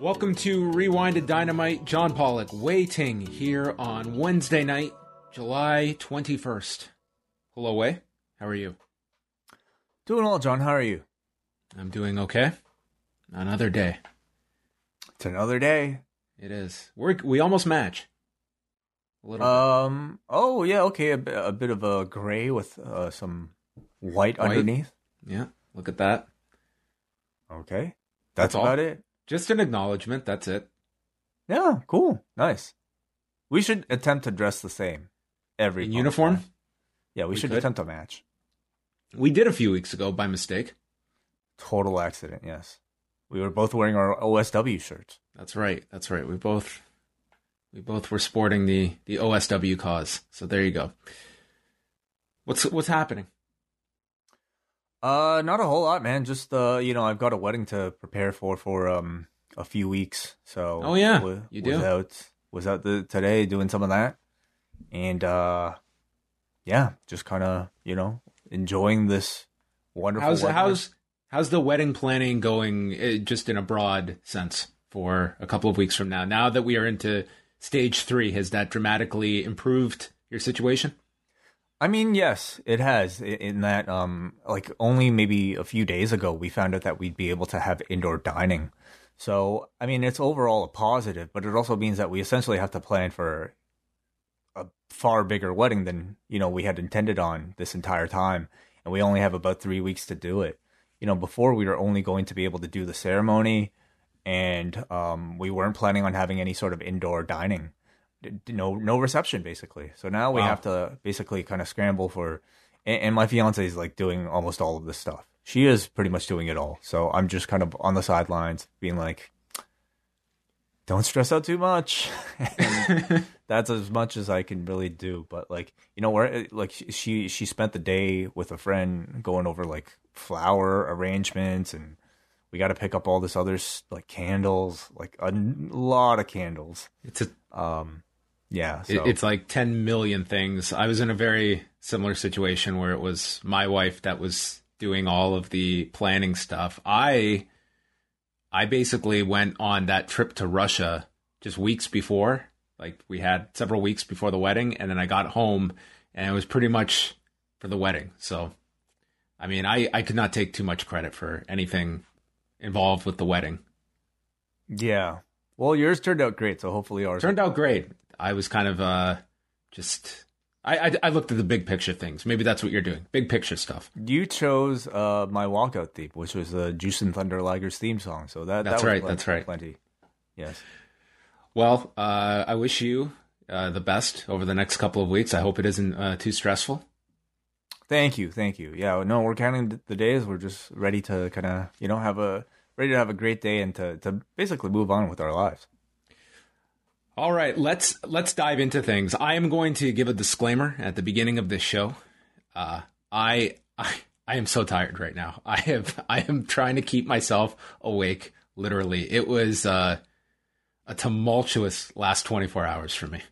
Welcome to Rewind to Dynamite. John Pollock Wai Ting here on Wednesday night, July 21st. Hello, Wai. How are you? Doing well, John. How are you? I'm doing okay. Another day. It's another day. It is. We're, we almost match. A little Um. Oh yeah. Okay. A, bit- a bit of a gray with uh, some white, White. underneath. Yeah, look at that. Okay. That's, That's all? about it. Just an acknowledgement. That's it. Yeah. Cool. Nice. We should attempt to dress the same every In uniform? Yeah, we, We should could. attempt a match. We did a few weeks ago by mistake. Total accident. Yes. We were both wearing our OSW shirts. That's right. That's right. We both we both were sporting the the OSW cause. So there you go. What's what's happening? Uh, not a whole lot, man. Just uh, you know, I've got a wedding to prepare for for um a few weeks. So Oh, yeah. wa- You was do? out was out the, today doing some of that, and uh, yeah, just kind of you know enjoying this wonderful. How's weather. how's how's the wedding planning going? eh, Just in a broad sense for a couple of weeks from now. Now that we are into stage three, has that dramatically improved your situation? I mean, yes, it has. In that, um, like only maybe a few days ago, we found out that we'd be able to have indoor dining. So, I mean, it's overall a positive, but it also means that we essentially have to plan for a far bigger wedding than you know we had intended on this entire time, and we only have about three weeks to do it. You know, before we were only going to be able to do the ceremony, and um, we weren't planning on having any sort of indoor dining no no reception basically. So now we Wow. have to basically kind of scramble for. And, and my fiance is like doing almost all of this stuff. She is pretty much doing it all. So I'm just kind of on the sidelines, being like, "Don't stress out too much." That's as much as I can really do. But like you know, where like she she spent the day with a friend going over like flower arrangements and. We got to pick up all this other like candles, like a lot of candles. It's a Um, yeah, It- It's like 10 million things. I was in a very similar situation where it was my wife that was doing all of the planning stuff. I I basically went on that trip to Russia just weeks before. Like we had several weeks before the wedding and then I got home and it was pretty much for the wedding. So I mean, I I could not take too much credit for anything involved with the wedding. Yeah. Well, yours turned out great, so hopefully ours turned out great. I was kind of uh, just I, I, I looked at the big picture things. Maybe that's what you're doing, big picture stuff. You chose uh, my walkout theme, which was the Juice and Thunder Lagers theme song. So that that's that right. Plenty, that's right. Plenty. Yes. Well, uh, I wish you uh, the best over the next couple of weeks. I hope it isn't uh, too stressful. Thank you, thank you. Yeah, no, we're counting the days. We're just ready to kind of, you know, have a ready to have a great day and to to basically move on with our lives. All right, let's let's dive into things. I am going to give a disclaimer at the beginning of this show. Uh, I I I am so tired right now. I have I am trying to keep myself awake. Literally, it was uh, a tumultuous last twenty four hours for me.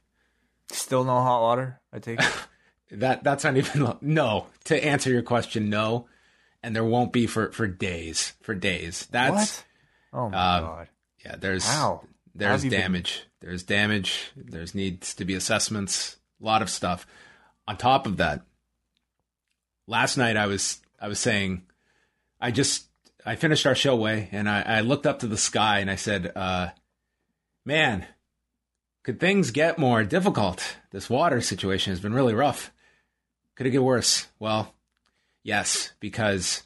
Still no hot water. I take that. That's not even no. To answer your question, no, and there won't be for for days. For days. That's what? Oh my uh, god. Yeah, there's How? there's damage. Been- there's damage. There's needs to be assessments. A lot of stuff. On top of that, last night I was I was saying, I just I finished our show Wai and I, I looked up to the sky and I said, uh, "Man, could things get more difficult? This water situation has been really rough. Could it get worse?" Well, yes, because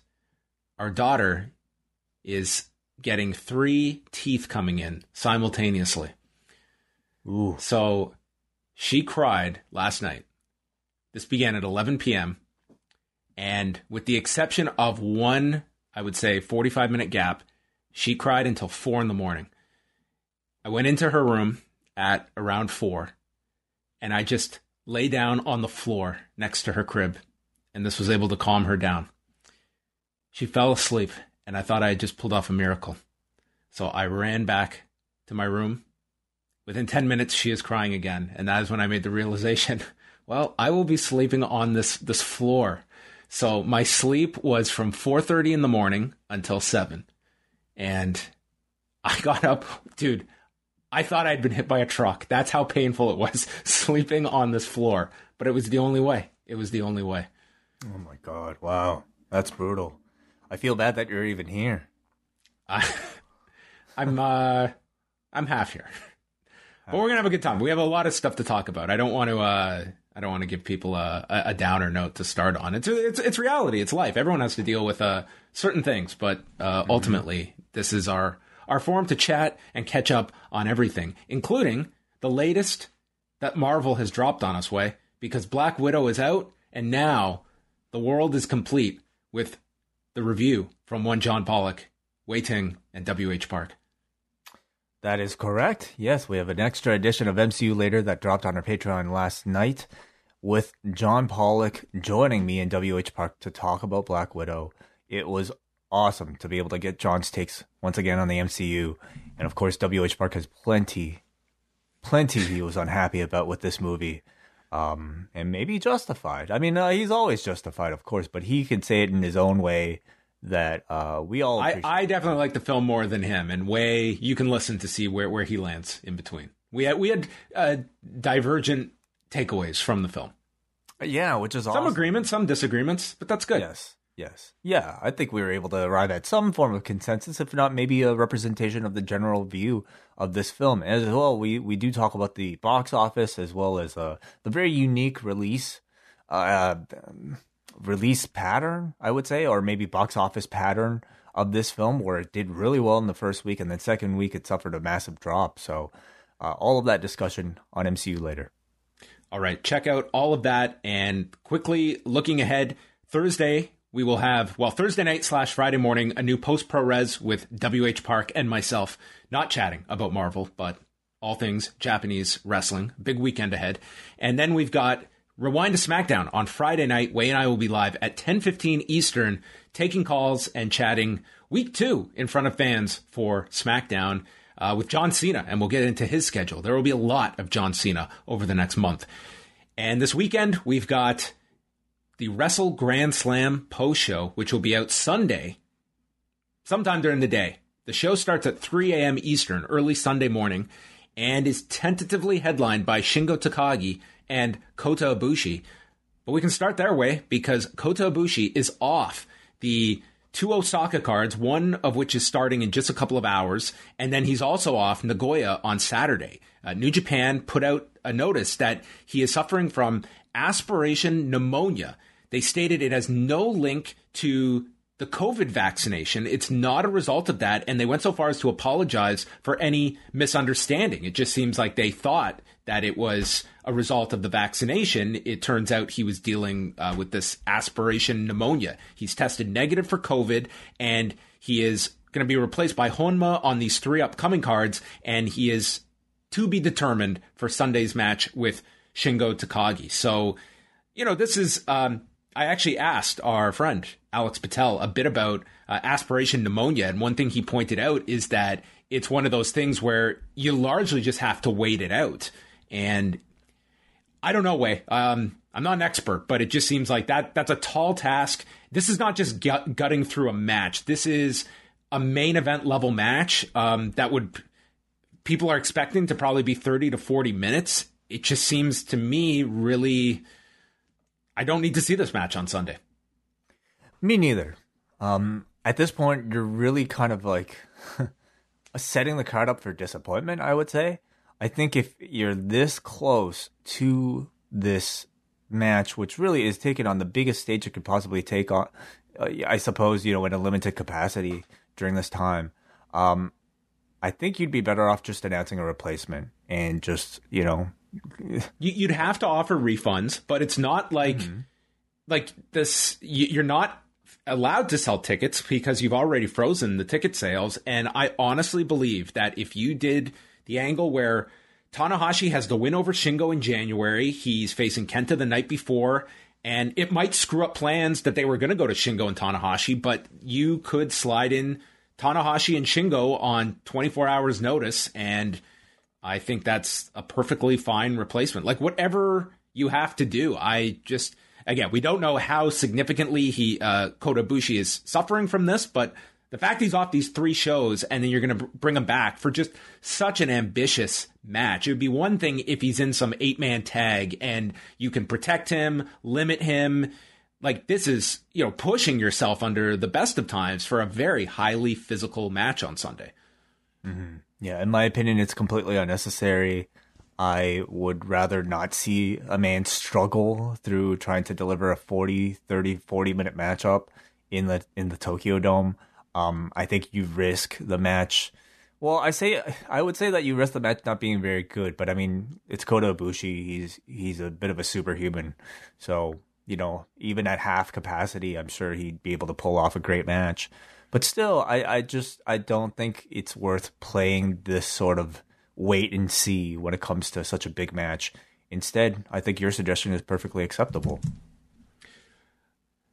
our daughter is getting three teeth coming in simultaneously. Ooh. So she cried last night. This began at 11 p.m. And with the exception of one, I would say, 45 minute gap, she cried until four in the morning. I went into her room at around four and I just lay down on the floor next to her crib. And this was able to calm her down. She fell asleep and I thought I had just pulled off a miracle. So I ran back to my room Within 10 minutes, she is crying again. And that is when I made the realization well, I will be sleeping on this, this floor. So my sleep was from 4:30 in the morning until 7. And I got up, dude, I thought I'd been hit by a truck. That's how painful it was sleeping on this floor, but it was the only way. It was the only way. Oh my god. Wow. That's brutal. I feel bad that you're even here. I, I'm uh I'm half here. But we're gonna have a good time. We have a lot of stuff to talk about. I don't want to. Uh, I don't want to give people a, a, downer note to start on. It's it's it's reality. It's life. Everyone has to deal with uh, certain things, but uh, mm-hmm. ultimately, this is our our forum to chat and catch up on everything, including the latest that Marvel has dropped on us. Wai because Black Widow is out, and now the world is complete with the review from one John Pollock, Wai Ting, and W. H. Park. That is correct. Yes, we have an extra edition of MCU later that dropped on our Patreon last night with John Pollock joining me in WH Park to talk about Black Widow. It was awesome to be able to get John's takes once again on the MCU. And of course, WH Park has plenty, plenty he was unhappy about with this movie. Um, and maybe justified. I mean, uh, he's always justified, of course, but he can say it in his own way that uh, we all. I, I, definitely like the film more than him, and Wai you can listen to see where, where he lands in between. We had we had uh, divergent takeaways from the film. Yeah, which is some awesome. agreements, some disagreements, but that's good. Yes, yes, yeah. I think we were able to arrive at some form of consensus, if not maybe a representation of the general view of this film. As well, we we do talk about the box office as well as uh, the very unique release. Uh, release pattern, I would say, or maybe box office pattern of this film, where it did really well in the first week, and then second week it suffered a massive drop. So, uh, all of that discussion on MCU later. All right, check out all of that, and quickly looking ahead, Thursday we will have well Thursday night slash Friday morning a new post pro res with WH Park and myself, not chatting about Marvel, but all things Japanese wrestling. Big weekend ahead, and then we've got Rewind to SmackDown on Friday night. Wai and I will be live at 10:15 Eastern, taking calls and chatting week two in front of fans for SmackDown uh, with John Cena, and we'll get into his schedule. There will be a lot of John Cena over the next month. And this weekend we've got the Wrestle Grand Slam post show, which will be out Sunday, sometime during the day. The show starts at 3 a.m. Eastern, early Sunday morning, and is tentatively headlined by Shingo Takagi and Kota Ibushi. But we can start their Wai because Kota Ibushi is off the two Osaka cards, one of which is starting in just a couple of hours, and then he's also off Nagoya on Saturday. Uh, New Japan put out a notice that he is suffering from aspiration pneumonia. They stated it has no link to the COVID vaccination. It's not a result of that. And they went so far as to apologize for any misunderstanding. It just seems like they thought that it was a result of the vaccination. It turns out he was dealing uh, with this aspiration pneumonia. He's tested negative for COVID and he is going to be replaced by Honma on these three upcoming cards. And he is to be determined for Sunday's match with Shingo Takagi. So, you know, this is, um, I actually asked our friend Alex Patel a bit about uh, aspiration pneumonia, and one thing he pointed out is that it's one of those things where you largely just have to wait it out. And I don't know, Wai. Um, I'm not an expert, but it just seems like that that's a tall task. This is not just gut, gutting through a match. This is a main event level match um, that would people are expecting to probably be 30 to 40 minutes. It just seems to me really I don't need to see this match on Sunday. Me neither. Um, at this point, you're really kind of like setting the card up for disappointment. I would say. I think if you're this close to this match, which really is taken on the biggest stage it could possibly take on, uh, I suppose you know in a limited capacity during this time. Um, I think you'd be better off just announcing a replacement and just you know You'd have to offer refunds, but it's not like mm-hmm. like this. You're not allowed to sell tickets because you've already frozen the ticket sales. And I honestly believe that if you did the angle where Tanahashi has the win over Shingo in January, he's facing Kenta the night before, and it might screw up plans that they were going to go to Shingo and Tanahashi, but you could slide in Tanahashi and Shingo on 24 hours notice and I think that's a perfectly fine replacement. Like whatever you have to do, I just again we don't know how significantly he uh, Kota Ibushi is suffering from this, but the fact he's off these three shows and then you're going to bring him back for just such an ambitious match. It would be one thing if he's in some eight man tag and you can protect him, limit him. Like this is, you know, pushing yourself under the best of times for a very highly physical match on Sunday. Mm-hmm. Yeah, in my opinion, it's completely unnecessary. I would rather not see a man struggle through trying to deliver a 40, 30, 40 minute matchup in the in the Tokyo Dome. Um, I think you risk the match. Well, I say I would say that you risk the match not being very good, but I mean it's Kota Ibushi. He's he's a bit of a superhuman, so you know even at half capacity, I'm sure he'd be able to pull off a great match. But still, I, I just I don't think it's worth playing this sort of wait and see when it comes to such a big match. Instead, I think your suggestion is perfectly acceptable.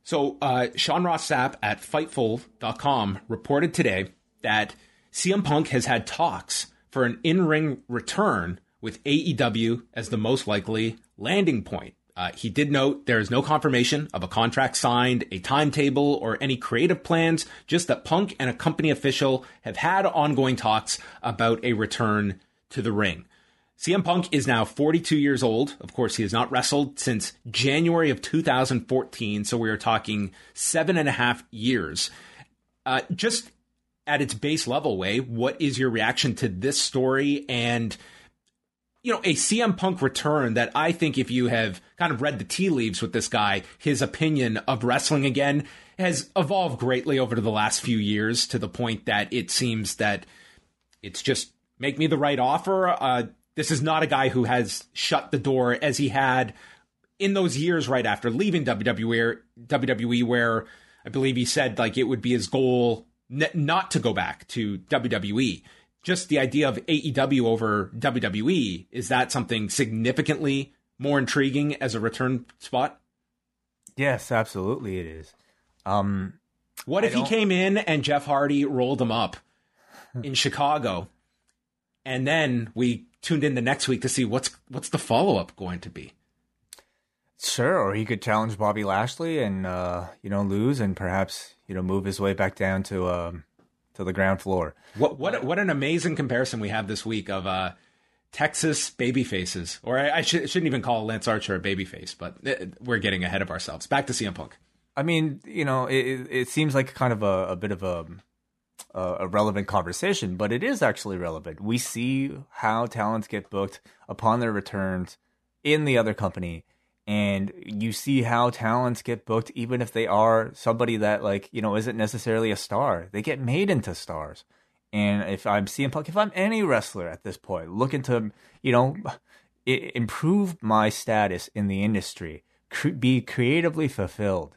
So, uh, Sean Ross Sapp at Fightful.com reported today that CM Punk has had talks for an in ring return with AEW as the most likely landing point. Uh, he did note there is no confirmation of a contract signed, a timetable, or any creative plans, just that Punk and a company official have had ongoing talks about a return to the ring. CM Punk is now 42 years old. Of course, he has not wrestled since January of 2014, so we are talking seven and a half years. Uh, just at its base level, Wai, what is your reaction to this story and you know, a CM Punk return that I think if you have kind of read the tea leaves with this guy, his opinion of wrestling again has evolved greatly over the last few years to the point that it seems that it's just make me the right offer. Uh, this is not a guy who has shut the door as he had in those years right after leaving WWE, WWE where I believe he said like it would be his goal not to go back to WWE just the idea of AEW over WWE, is that something significantly more intriguing as a return spot? Yes, absolutely it is. Um, what if he came in and Jeff Hardy rolled him up in Chicago, and then we tuned in the next week to see what's what's the follow up going to be? Sure, or he could challenge Bobby Lashley and uh, you know lose, and perhaps you know move his way back down to um, to the ground floor. What what what an amazing comparison we have this week of uh, Texas baby faces, or I, I should, shouldn't even call Lance Archer a baby face, but uh, we're getting ahead of ourselves. Back to CM Punk. I mean, you know, it, it seems like kind of a, a bit of a, a relevant conversation, but it is actually relevant. We see how talents get booked upon their returns in the other company, and you see how talents get booked even if they are somebody that like you know isn't necessarily a star. They get made into stars. And if I'm CM Punk, if I'm any wrestler at this point, looking to you know improve my status in the industry, be creatively fulfilled,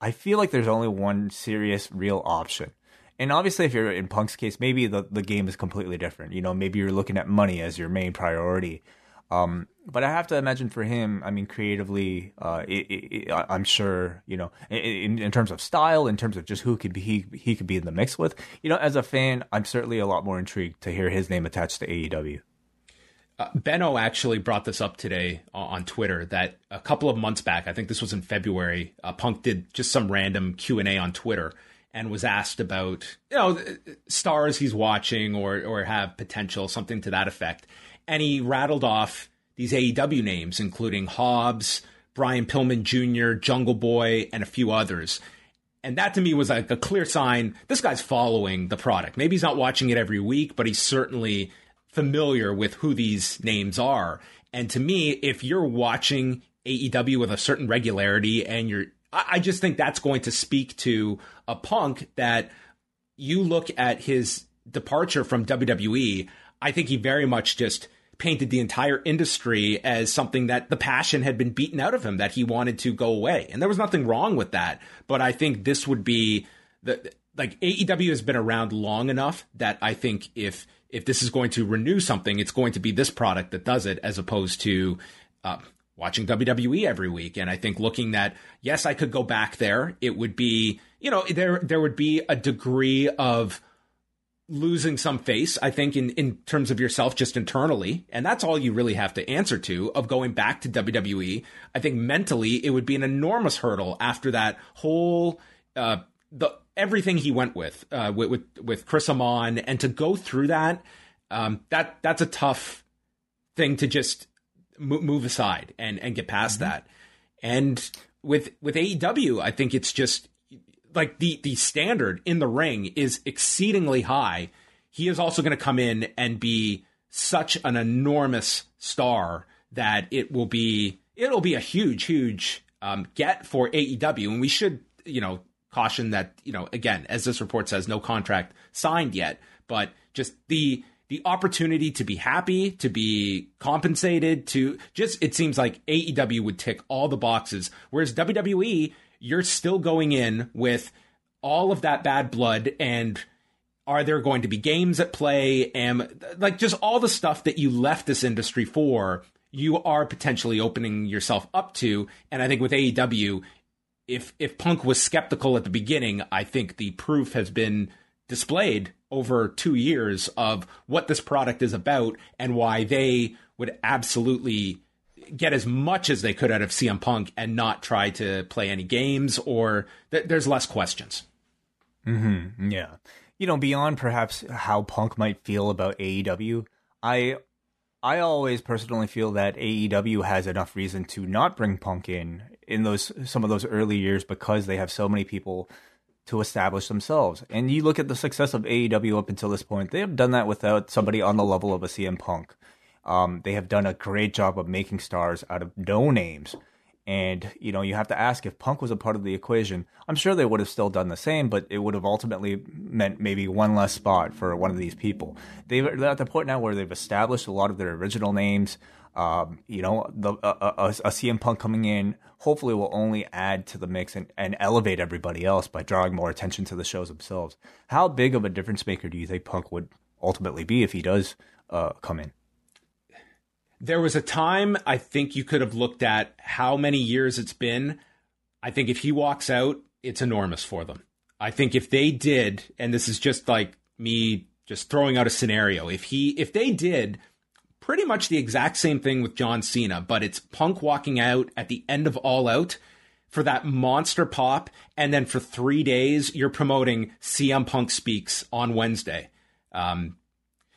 I feel like there's only one serious, real option. And obviously, if you're in Punk's case, maybe the, the game is completely different. You know, maybe you're looking at money as your main priority. Um, but I have to imagine for him, I mean, creatively, uh, it, it, it, I'm sure, you know, in, in, terms of style, in terms of just who could be he, he could be in the mix with, you know, as a fan, I'm certainly a lot more intrigued to hear his name attached to AEW. Uh, Benno actually brought this up today on Twitter that a couple of months back, I think this was in February, uh, Punk did just some random Q and A on Twitter and was asked about you know stars he's watching or or have potential, something to that effect, and he rattled off these AEW names, including Hobbs, Brian Pillman Jr., Jungle Boy, and a few others. And that to me was like a clear sign this guy's following the product. Maybe he's not watching it every week, but he's certainly familiar with who these names are. And to me, if you're watching AEW with a certain regularity and you're, I just think that's going to speak to a punk that you look at his departure from WWE. I think he very much just painted the entire industry as something that the passion had been beaten out of him, that he wanted to go away. And there was nothing wrong with that. But I think this would be the, like AEW has been around long enough that I think if if this is going to renew something, it's going to be this product that does it, as opposed to uh, watching WWE every week. And I think looking at yes, I could go back there. It would be you know there there would be a degree of losing some face, I think, in, in terms of yourself just internally. And that's all you really have to answer to of going back to WWE. I think mentally it would be an enormous hurdle after that whole, uh, the everything he went with uh, with, with with Chris Amann, and to go through that, um, that that's a tough thing to just move aside and and get past mm-hmm. that. And with with AEW, I think it's just like the the standard in the ring is exceedingly high. He is also going to come in and be such an enormous star that it will be it'll be a huge huge um, get for AEW, and we should you know caution that you know again as this report says no contract signed yet but just the the opportunity to be happy to be compensated to just it seems like AEW would tick all the boxes. Whereas WWE you're still going in with all of that bad blood and are there going to be games at play? And like just all the stuff that you left this industry for you are potentially opening yourself up to. And i think with aew if if Punk was skeptical at the beginning, I think the proof has been displayed over two years of what this product is about and why they would absolutely get as much as they could out of CM Punk and not try to play any games or th- there's less questions. Mm-hmm. Yeah. You know, beyond perhaps how Punk might feel about AEW, I I always personally feel that AEW has enough reason to not bring Punk in in those some of those early years because they have so many people to establish themselves. And you look at the success of AEW up until this point; they have done that without somebody on the level of a CM Punk. Um, they have done a great job of making stars out of no names. And you know, you have to ask if Punk was a part of the equation. I'm sure they would have still done the same, but it would have ultimately meant maybe one less spot for one of these people. They're at the point now where they've established a lot of their original names. Um, you know, the, a, a, a, CM Punk coming in hopefully will only add to the mix and, and elevate everybody else by drawing more attention to the shows themselves. How big of a difference maker do you think Punk would ultimately be if he does uh, come in? There was a time I think you could have looked at how many years it's been. I think if he walks out, it's enormous for them. I think if they did, and this is just like me just throwing out a scenario, if he if they did pretty much the exact same thing with John Cena, but it's Punk walking out at the end of All Out for that monster pop, and then for three days you're promoting CM Punk speaks on Wednesday. Um,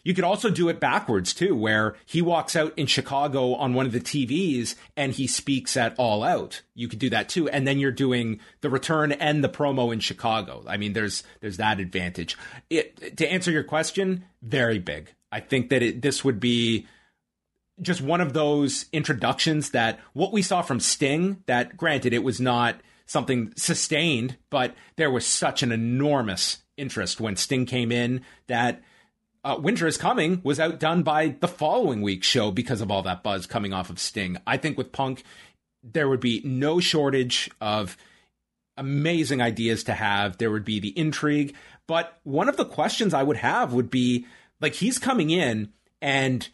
You could also do it backwards too, where he walks out in Chicago on one of the TVs and he speaks at All Out. You could do that too, and then you're doing the return and the promo in Chicago. I mean, there's there's that advantage. It, to answer your question, very big. I think that it, this would be just one of those introductions that what we saw from Sting. That granted, it was not something sustained, but there was such an enormous interest when Sting came in that uh, Winter is Coming was outdone by the following week's show because of all that buzz coming off of Sting. I think with Punk, there would be no shortage of amazing ideas to have. There would be the intrigue. But one of the questions I would have would be like, he's coming in and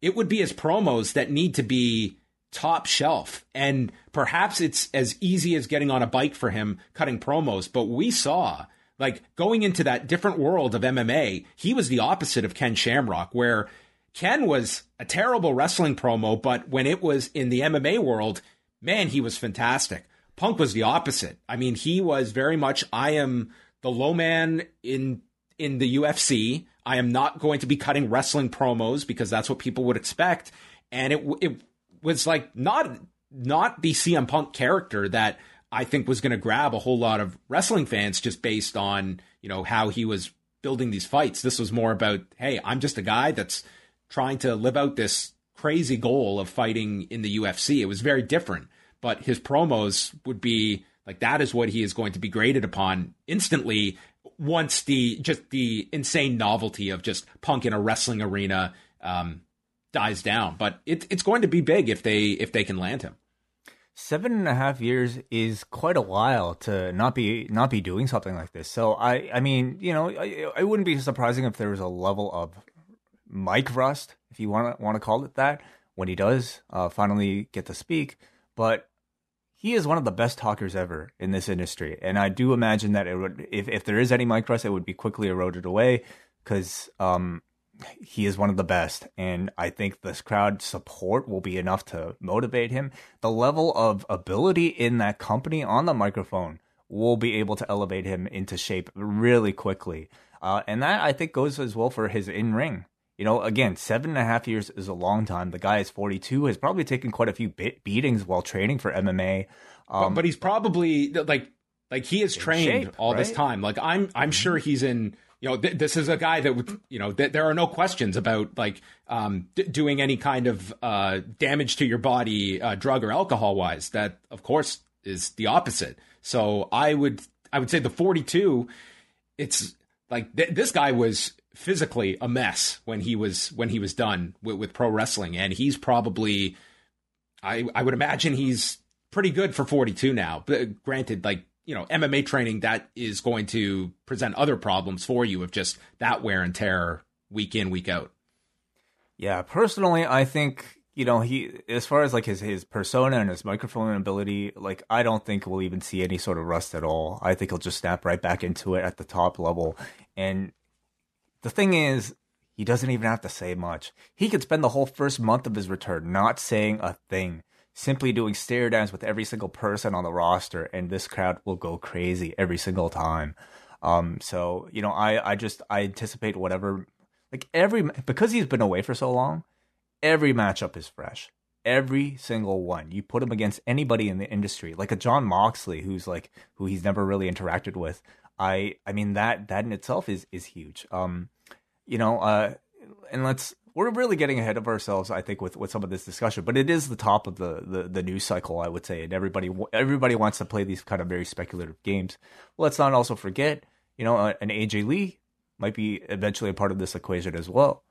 it would be his promos that need to be top shelf. And perhaps it's as easy as getting on a bike for him cutting promos. But we saw like going into that different world of MMA, he was the opposite of Ken Shamrock, where Ken was a terrible wrestling promo, but when it was in the MMA world, man, he was fantastic. Punk was the opposite. I mean, he was very much I am the low man in in the UFC. I am not going to be cutting wrestling promos because that's what people would expect. And it it was like not not the CM Punk character that I think was going to grab a whole lot of wrestling fans just based on, you know, how he was building these fights. This was more about, hey, I'm just a guy that's trying to live out this crazy goal of fighting in the UFC. It was very different, but his promos would be like that is what he is going to be graded upon instantly once the just the insane novelty of just punk in a wrestling arena um, dies down. But it, it's going to be big if they if they can land him seven and a half years is quite a while to not be not be doing something like this. So I I mean you know I, it wouldn't be surprising if there was a level of mic rust if you want to want to call it that when he does uh, finally get to speak. But he is one of the best talkers ever in this industry, and I do imagine that it would if if there is any mic rust, it would be quickly eroded away because um he is one of the best, and I think this crowd support will be enough to motivate him. The level of ability in that company on the microphone will be able to elevate him into shape really quickly. Uh, and that I think goes as well for his in ring. You know, again, seven and a half years is a long time. The guy is 42, has probably taken quite a few beatings while training for MMA. Um, but, but, he's probably like, like he is trained shape, all right? this time. Like I'm, I'm mm-hmm. sure he's in you know, th- this is a guy that you know, th- there are no questions about like um, d- doing any kind of uh, damage to your body, uh, drug or alcohol wise. That, of course, is the opposite. So I would, I would say the 42. It's like th- this guy was physically a mess when he was when he was done with, with pro wrestling, and he's probably, I, I would imagine he's pretty good for 42 now. But granted, like you know MMA training that is going to present other problems for you of just that wear and tear week in week out. Yeah, personally, I think you know he as far as like his his persona and his microphone ability, like I don't think we'll even see any sort of rust at all. I think he'll just snap right back into it at the top level. And the thing is, he doesn't even have to say much. He could spend the whole first month of his return not saying a thing simply doing stare downs with every single person on the roster, and this crowd will go crazy every single time. Um, so you know, I I just I anticipate whatever like every because he's been away for so long, every matchup is fresh. Every single one. You put him against anybody in the industry, like a Jon Moxley, who's like who he's never really interacted with. I I mean that that in itself is is huge. Um, you know, uh, and let's we're really getting ahead of ourselves, I think, with, with some of this discussion. But it is the top of the, the, the news cycle, I would say, and everybody everybody wants to play these kind of very speculative games. Let's not also forget, you know, an AJ Lee might be eventually a part of this equation as well.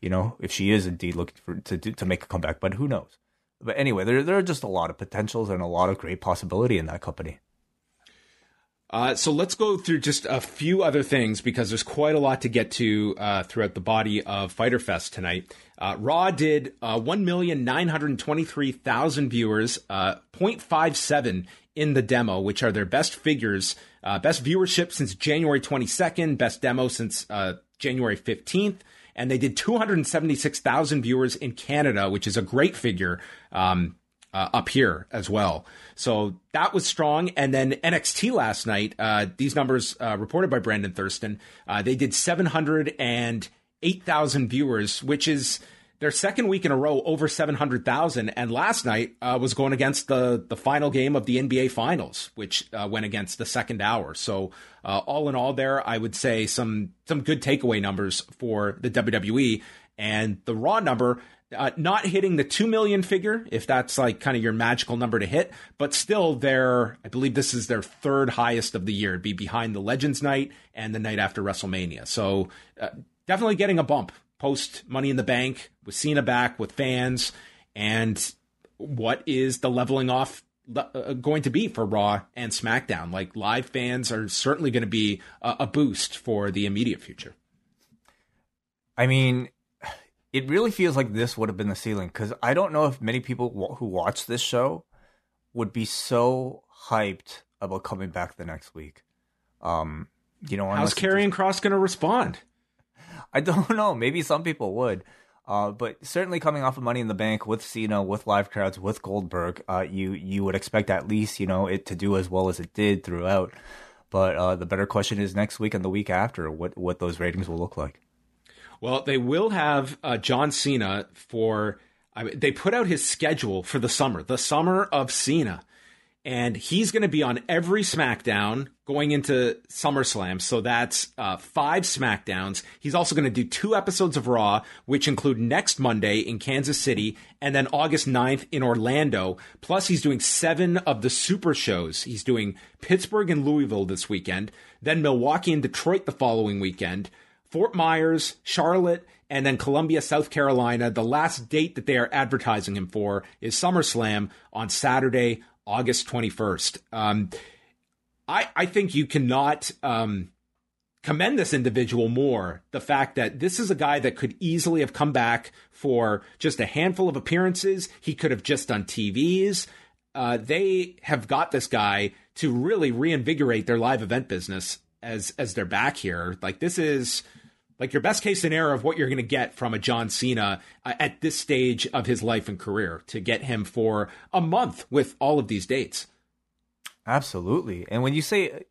You know, if she is indeed looking for to to make a comeback, but who knows? But anyway, there there are just a lot of potentials and a lot of great possibility in that company. Uh, so let's go through just a few other things because there's quite a lot to get to uh, throughout the body of Fyter Fest tonight. Uh, Raw did uh, 1,923,000 viewers, uh, 0.57 in the demo, which are their best figures, uh, best viewership since January 22nd, best demo since January 15th. And they did 276,000 viewers in Canada, which is a great figure. Um, uh, up here as well. So that was strong. And then NXT last night, uh, these numbers uh, reported by Brandon Thurston, uh, they did 708,000 viewers, which is their second week in a row over 700,000. And last night uh, was going against the, the final game of the NBA Finals, which uh, went against the second hour. So all in all, there I would say some some good takeaway numbers for the WWE and the Raw number. Uh, not hitting the 2 million figure, if that's like kind of your magical number to hit, but still their, I believe this is their third highest of the year, be behind the Legends night and the night after WrestleMania. So uh, definitely getting a bump post Money in the Bank with Cena back with fans, and what is the leveling off uh, going to be for Raw and SmackDown? Like live fans are certainly going to be a, a boost for the immediate future. I mean, it really feels like this would have been the ceiling because I don't know if many people who watch this show would be so hyped about coming back the next week. Um, you know, how's Karrion Kross going to respond? I don't know. Maybe some people would. Uh, but certainly coming off of Money in the Bank with Cena, with live crowds, with Goldberg, uh, you you would expect at least you know it to do as well as it did throughout. But uh, the better question is next week and the week after, what what those ratings will look like. Well, they will have uh, John Cena for. I mean, they put out his schedule for the summer, the summer of Cena and he's going to be on every SmackDown going into SummerSlam. So that's uh, five SmackDowns. He's also going to do two episodes of Raw, which include next Monday in Kansas City and then August 9th in Orlando. Plus, he's doing seven of the super shows. He's doing Pittsburgh and Louisville this weekend, then Milwaukee and Detroit the following weekend, Fort Myers, Charlotte, and then Columbia, South Carolina. The last date that they are advertising him for is SummerSlam on Saturday, August 21st. Um, I, I think you cannot um, commend this individual more. The fact that this is a guy that could easily have come back for just a handful of appearances. He could have just done TVs. Uh, they have got this guy to really reinvigorate their live event business as as they're back here. Like this is like your best case scenario of what you're going to get from a John Cena uh, at this stage of his life and career to get him for a month with all of these dates. Absolutely. And when you say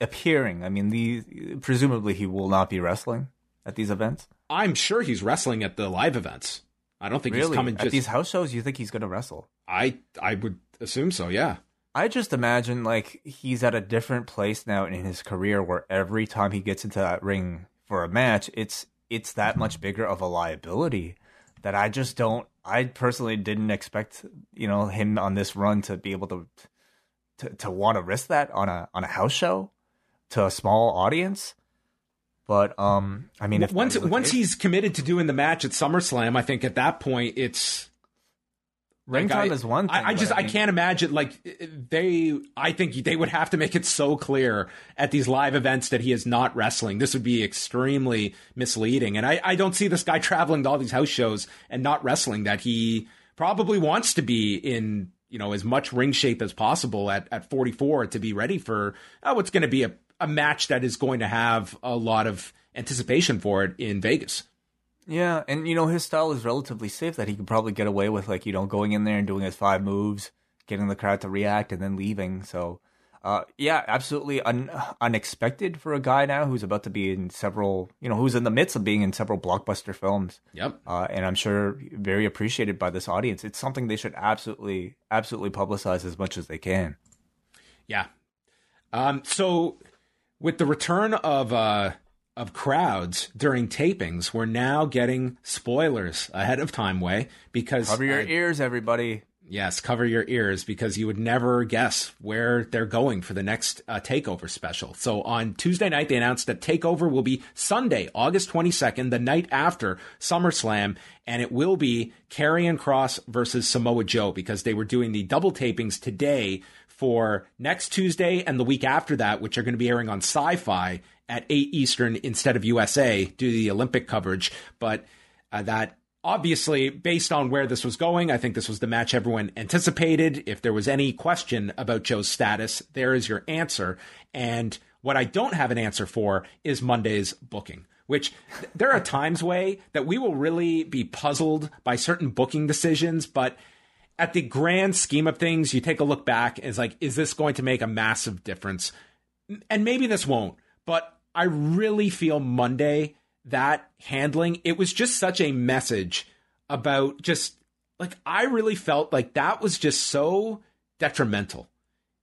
appearing, I mean, the presumably he will not be wrestling at these events. I'm sure he's wrestling at the live events. I don't think really? he's coming just... at these house shows. You think he's going to wrestle? I I would assume so. Yeah. I just imagine like he's at a different place now in his career where every time he gets into that ring for a match, it's it's that much bigger of a liability that I just don't. I personally didn't expect you know him on this run to be able to to, to want to risk that on a on a house show to a small audience. But um, I mean, if once once he's committed to doing the match at SummerSlam, I think at that point it's Ring like I, is one thing. I, I just I, mean, can't imagine like they. I think they would have to make it so clear at these live events that he is not wrestling. This would be extremely misleading, and I, I don't see this guy traveling to all these house shows and not wrestling. That he probably wants to be in you know as much ring shape as possible at at 44 to be ready for oh, what's going to be a a match that is going to have a lot of anticipation for it in Vegas. Yeah, and you know his style is relatively safe that he could probably get away with like you know going in there and doing his five moves, getting the crowd to react, and then leaving. So, uh, yeah, absolutely un- unexpected for a guy now who's about to be in several, you know, who's in the midst of being in several blockbuster films. Yep. Uh, and I'm sure very appreciated by this audience. It's something they should absolutely, absolutely publicize as much as they can. Yeah. Um. So, with the return of uh of crowds during tapings, we're now getting spoilers ahead of time Wai because cover your ears, everybody. Yes, cover your ears because you would never guess where they're going for the next uh, Takeover special. So on Tuesday night, they announced that Takeover will be Sunday, August 22nd, the night after SummerSlam, and it will be Karrion Kross versus Samoa Joe because they were doing the double tapings today for next Tuesday and the week after that, which are going to be airing on Syfy at 8 Eastern instead of USA due to the Olympic coverage. But uh, that obviously, based on where this was going, I think this was the match everyone anticipated. If there was any question about Joe's status, there is your answer. And what I don't have an answer for is Monday's booking. Which there are times Wai that we will really be puzzled by certain booking decisions, but at the grand scheme of things, you take a look back it's like, is this going to make a massive difference? And maybe this won't, but I really feel Monday that handling, it was just such a message about just like I really felt like that was just so detrimental.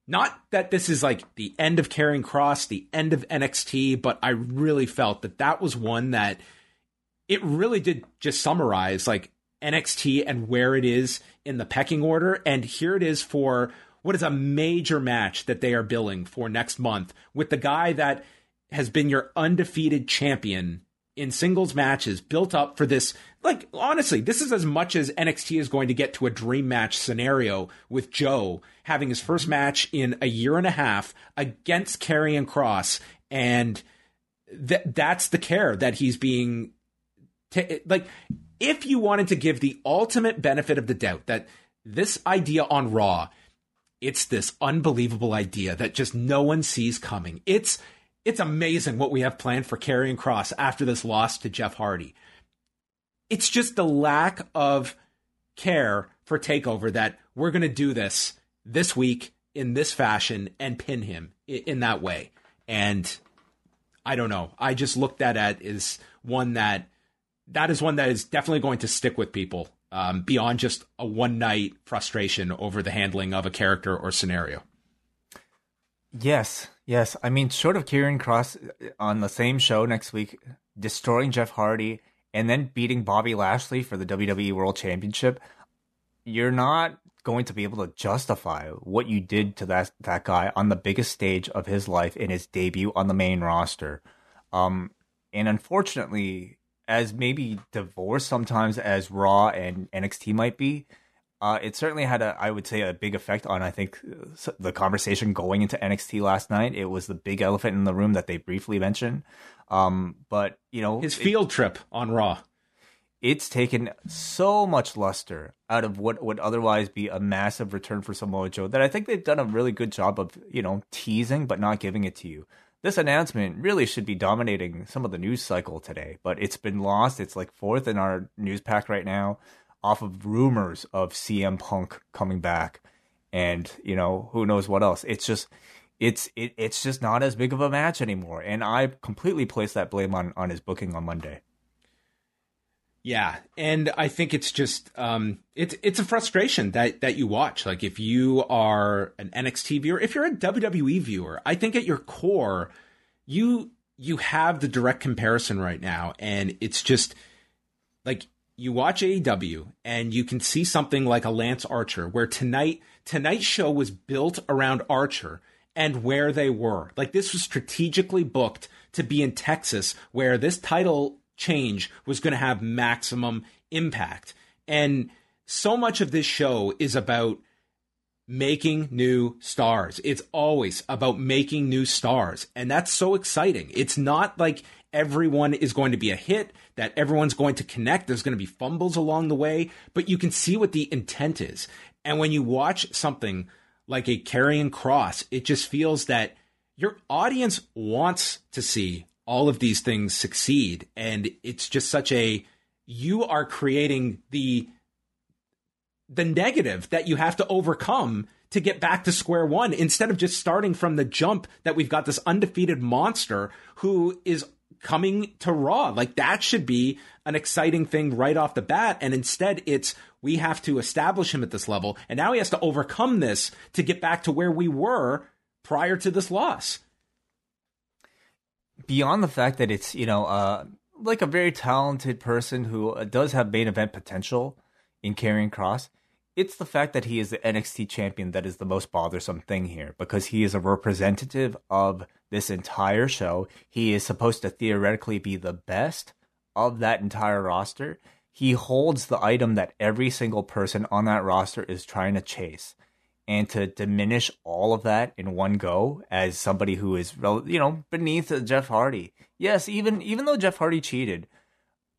Not that this is like the end of Karrion Kross, the end of NXT, but I really felt that that was one that it really did just summarize like NXT and where it is in the pecking order. And here it is for what is a major match that they are billing for next month with the guy that has been your undefeated champion in singles matches built up for this. Like, honestly, this is as much as NXT is going to get to a dream match scenario with Joe having his first match in a year and a half against Karrion Kross. And that that's the care that he's being t- like if you wanted to give the ultimate benefit of the doubt that this idea on Raw, it's this unbelievable idea that just no one sees coming. It's it's amazing what we have planned for Karrion Kross after this loss to Jeff Hardy. It's just the lack of care for Takeover that we're going to do this this week in this fashion and pin him in that way. And I don't know. I just looked at it as one that that is one that is definitely going to stick with people um, beyond just a one night frustration over the handling of a character or scenario. Yes, yes. I mean, short of Karrion Kross uh, on the same show next week, destroying Jeff Hardy and then beating Bobby Lashley for the WWE World Championship, you're not going to be able to justify what you did to that that guy on the biggest stage of his life in his debut on the main roster. Um, and unfortunately, as maybe divorced sometimes as Raw and NXT might be, uh, it certainly had a, I would say, a big effect on I think the conversation going into NXT last night. It was the big elephant in the room that they briefly mentioned. Um, but you know, his field it, trip on Raw, it's taken so much luster out of what would otherwise be a massive return for Samoa Joe that I think they've done a really good job of you know teasing but not giving it to you. This announcement really should be dominating some of the news cycle today, but it's been lost. It's like fourth in our news pack right now off of rumors of CM Punk coming back, and you know who knows what else. It's just it's it, it's just not as big of a match anymore, and I completely place that blame on on his booking on Monday. Yeah, and I think it's just um, it's it's a frustration that that you watch. Like if you are an NXT viewer, if you're a WWE viewer, I think at your core, you you have the direct comparison right now, and it's just like you watch AEW and you can see something like a Lance Archer, where tonight tonight's show was built around Archer and where they were. Like this was strategically booked to be in Texas, where this title change was going to have maximum impact. And so much of this show is about making new stars. It's always about making new stars. And that's so exciting. It's not like everyone is going to be a hit, that everyone's going to connect. There's going to be fumbles along the way, but you can see what the intent is. And when you watch something like a Karrion Kross, it just feels that your audience wants to see all of these things succeed. And it's just such a, you are creating the, the negative that you have to overcome to get back to square one instead of just starting from the jump that we've got this undefeated monster who is coming to Raw. Like that should be an exciting thing right off the bat. And instead, it's we have to establish him at this level. And now he has to overcome this to get back to where we were prior to this loss. Beyond the fact that it's, you know, uh, like a very talented person who uh, does have main event potential in Karrion Kross it's the fact that he is the NXT champion that is the most bothersome thing here because he is a representative of this entire show. He is supposed to theoretically be the best of that entire roster. He holds the item that every single person on that roster is trying to chase. And to diminish all of that in one go as somebody who is, you know, beneath Jeff Hardy. Yes, even even though Jeff Hardy cheated,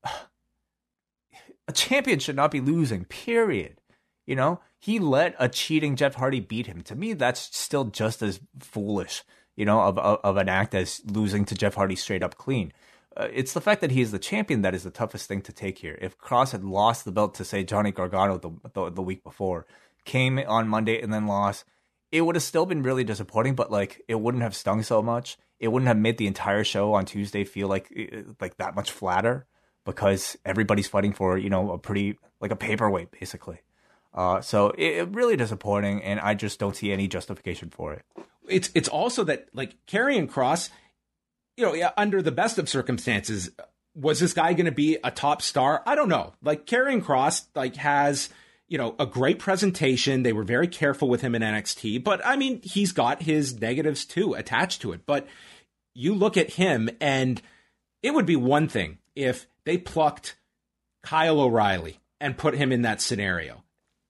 a champion should not be losing. Period. You know, he let a cheating Jeff Hardy beat him. To me, that's still just as foolish you know, of, of, of an act as losing to Jeff Hardy straight up clean. Uh, it's the fact that he is the champion that is the toughest thing to take here. If Kross had lost the belt to say Johnny Gargano the, the, the week before, came on Monday and then lost, it would have still been really disappointing. But like, it wouldn't have stung so much. it wouldn't have made the entire show on Tuesday feel like eh, like that much flatter because everybody's fighting for you know a pretty like a paperweight basically. Uh, so it, it really disappointing, and I just don't see any justification for it. It's it's also that like Karrion Kross, you know, under the best of circumstances, was this guy going to be a top star? I don't know. Like Karrion Kross like has you know a great presentation. They were very careful with him in NXT, but I mean he's got his negatives too attached to it. But you look at him, and it would be one thing if they plucked Kyle O'Reilly and put him in that scenario.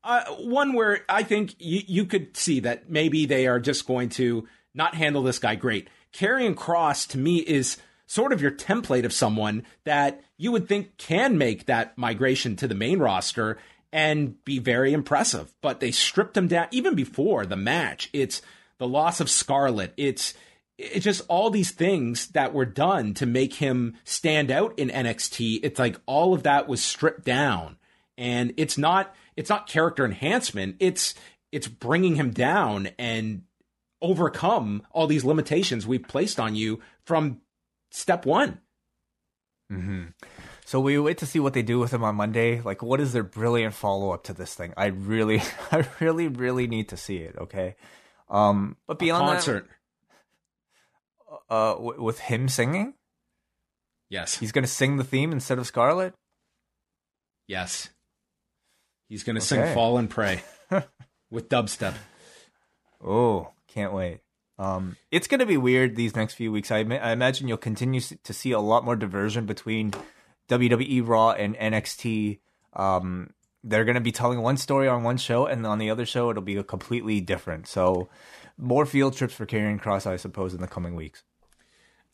Uh, one where I think you, you could see that maybe they are just going to not handle this guy great. Karrion Kross to me is sort of your template of someone that you would think can make that migration to the main roster and be very impressive. But they stripped him down even before the match. It's the loss of Scarlet. It's it's just all these things that were done to make him stand out in NXT. It's like all of that was stripped down, and it's not it's not character enhancement. It's it's bringing him down and overcome all these limitations we've placed on you from step one. Mm-hmm. So we wait to see what they do with him on Monday. Like, what is their brilliant follow up to this thing? I really, I really, really need to see it. Okay. Um, but beyond A concert. that, uh, w- with him singing? Yes. He's going to sing the theme instead of Scarlet. Yes. He's going to okay. sing Fall and Pray with dubstep. Oh, can't wait. Um, it's going to be weird these next few weeks. I, I imagine you'll continue to see a lot more diversion between WWE Raw and NXT. Um, they're going to be telling one story on one show, and on the other show, it'll be a completely different. So, more field trips for Karrion Kross, I suppose, in the coming weeks.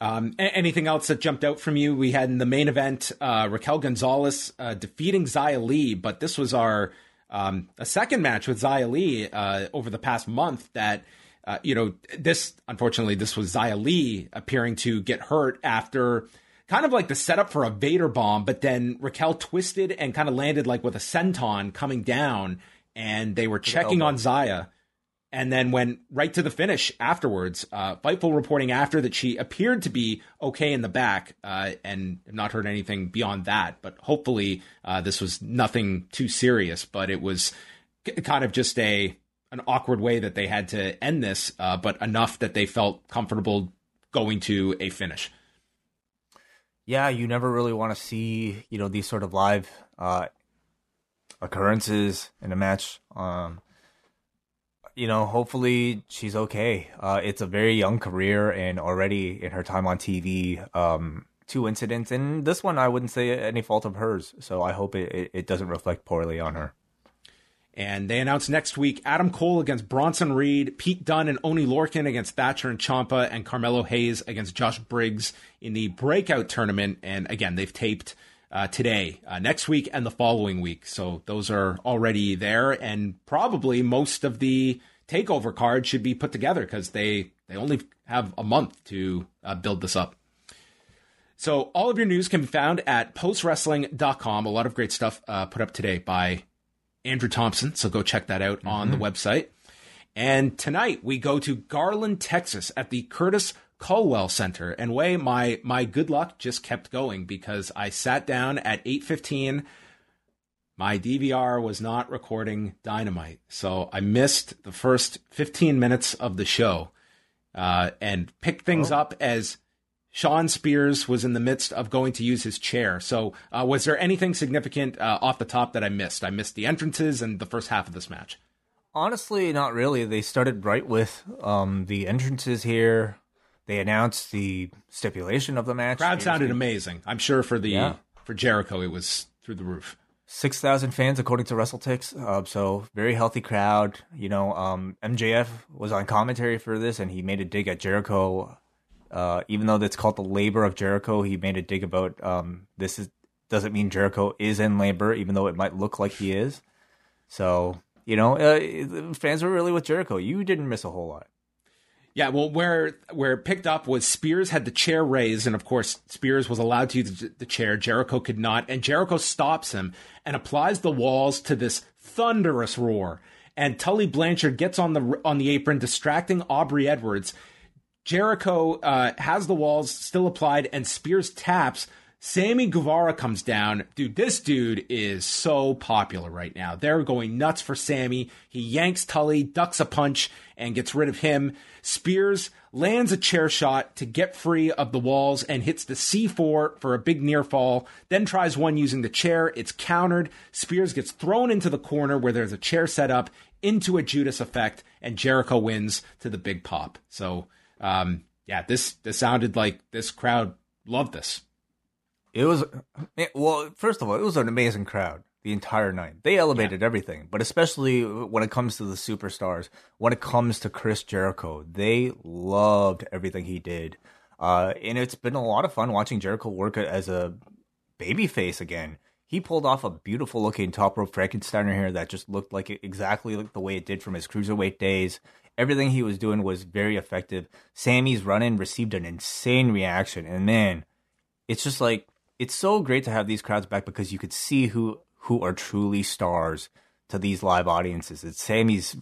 Um, anything else that jumped out from you? We had in the main event uh, Raquel Gonzalez uh, defeating Xia Li, but this was our um, a second match with Xia Li uh, over the past month. That uh, you know, this unfortunately this was Xia Li appearing to get hurt after kind of like the setup for a Vader bomb, but then Raquel twisted and kind of landed like with a senton coming down, and they were checking on Xia and then went right to the finish afterwards. Uh, Fightful reporting after that she appeared to be okay in the back uh, and have not heard anything beyond that. But hopefully, uh, this was nothing too serious. But it was kind of just a an awkward way that they had to end this, uh, but enough that they felt comfortable going to a finish. Yeah, you never really want to see you know these sort of live uh, occurrences in a match. Um, you know, hopefully she's okay. Uh, it's a very young career, and already in her time on TV, um, two incidents, and this one I wouldn't say any fault of hers. So I hope it, it doesn't reflect poorly on her. And they announced next week Adam Cole against Bronson Reed, Pete Dunne and Oni Lorcan against Thatcher and Ciampa, and Carmelo Hayes against Josh Briggs in the breakout tournament. And again, they've taped uh, today, uh, next week, and the following week. So those are already there, and probably most of the takeover cards should be put together because they they only have a month to uh, build this up. So all of your news can be found at postwrestling.com. A lot of great stuff uh, put up today by Andrew Thompson. So go check that out mm-hmm. on the mm-hmm. website. And tonight we go to Garland, Texas at the Curtis Culwell Center. And way my my good luck just kept going because I sat down at 8:15 my DVR was not recording Dynamite. So I missed the first 15 minutes of the show uh, and picked things oh. up as Shawn Spears was in the midst of going to use his chair. So uh, was there anything significant uh, off the top that I missed? I missed the entrances and the first half of this match. Honestly, not really. They started right with um, the entrances here. They announced the stipulation of the match. Crowd sounded amazing. I'm sure for the yeah. for Jericho, it was through the roof. Six thousand fans, according to WrestleTix. Uh, so very healthy crowd. You know, um, MJF was on commentary for this, and he made a dig at Jericho. Uh, even though it's called the labor of Jericho, he made a dig about um, this is doesn't mean Jericho is in labor, even though it might look like he is. So you know, uh, fans were really with Jericho. You didn't miss a whole lot. Yeah, well, where where it picked up was Spears had the chair raised, and of course Spears was allowed to use the chair. Jericho could not, and Jericho stops him and applies the walls to this thunderous roar. And Tully Blanchard gets on the on the apron, distracting Aubrey Edwards. Jericho uh, has the walls still applied, and Spears taps. Sammy Guevara comes down. Dude, this dude is so popular right now. They're going nuts for Sammy. He yanks Tully, ducks a punch, and gets rid of him. Spears lands a chair shot to get free of the walls and hits the C4 for a big near fall. Then tries one using the chair. It's countered. Spears gets thrown into the corner where there's a chair set up into a Judas effect, and Jericho wins to the big pop. So, um, yeah, this this sounded like this crowd loved this. It was well. First of all, it was an amazing crowd the entire night. They elevated yeah. everything, but especially when it comes to the superstars, when it comes to Chris Jericho, they loved everything he did. Uh, and it's been a lot of fun watching Jericho work as a babyface again. He pulled off a beautiful looking top rope Frankensteiner here that just looked like it, exactly like the way it did from his cruiserweight days. Everything he was doing was very effective. Sammy's run in received an insane reaction, and man, it's just like it's so great to have these crowds back because you could see who who are truly stars to these live audiences. It's Sammy's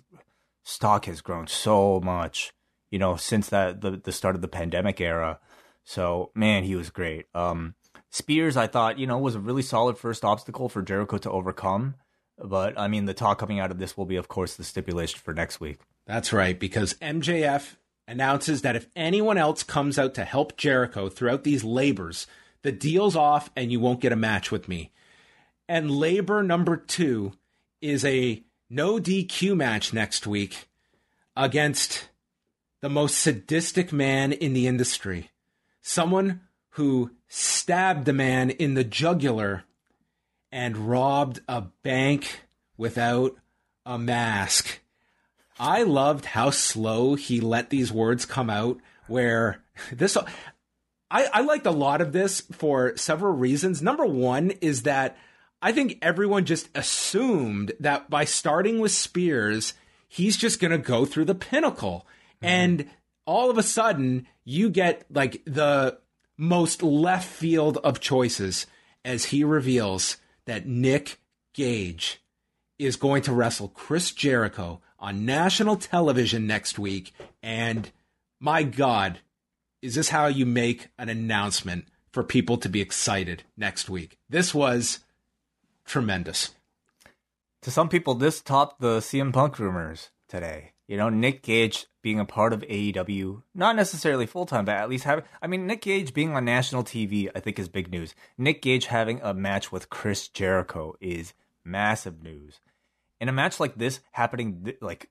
stock has grown so much, you know, since that the the start of the pandemic era. So man, he was great. Um, Spears, I thought, you know, was a really solid first obstacle for Jericho to overcome. But I mean, the talk coming out of this will be, of course, the stipulation for next week. That's right, because MJF announces that if anyone else comes out to help Jericho throughout these labors, the deal's off and you won't get a match with me. And labor number two is a no DQ match next week against the most sadistic man in the industry. Someone who stabbed a man in the jugular and robbed a bank without a mask. I loved how slow he let these words come out where this I, I liked a lot of this for several reasons. Number one is that I think everyone just assumed that by starting with Spears, he's just going to go through the pinnacle. Mm-hmm. And all of a sudden, you get like the most left field of choices as he reveals that Nick Gage is going to wrestle Chris Jericho on national television next week. And my God, is this how you make an announcement for people to be excited next week? This was tremendous. To some people, this topped the CM Punk rumors today. You know, Nick Gage being a part of AEW, not necessarily full time, but at least having. I mean, Nick Gage being on national TV, I think is big news. Nick Gage having a match with Chris Jericho is massive news. In a match like this happening, like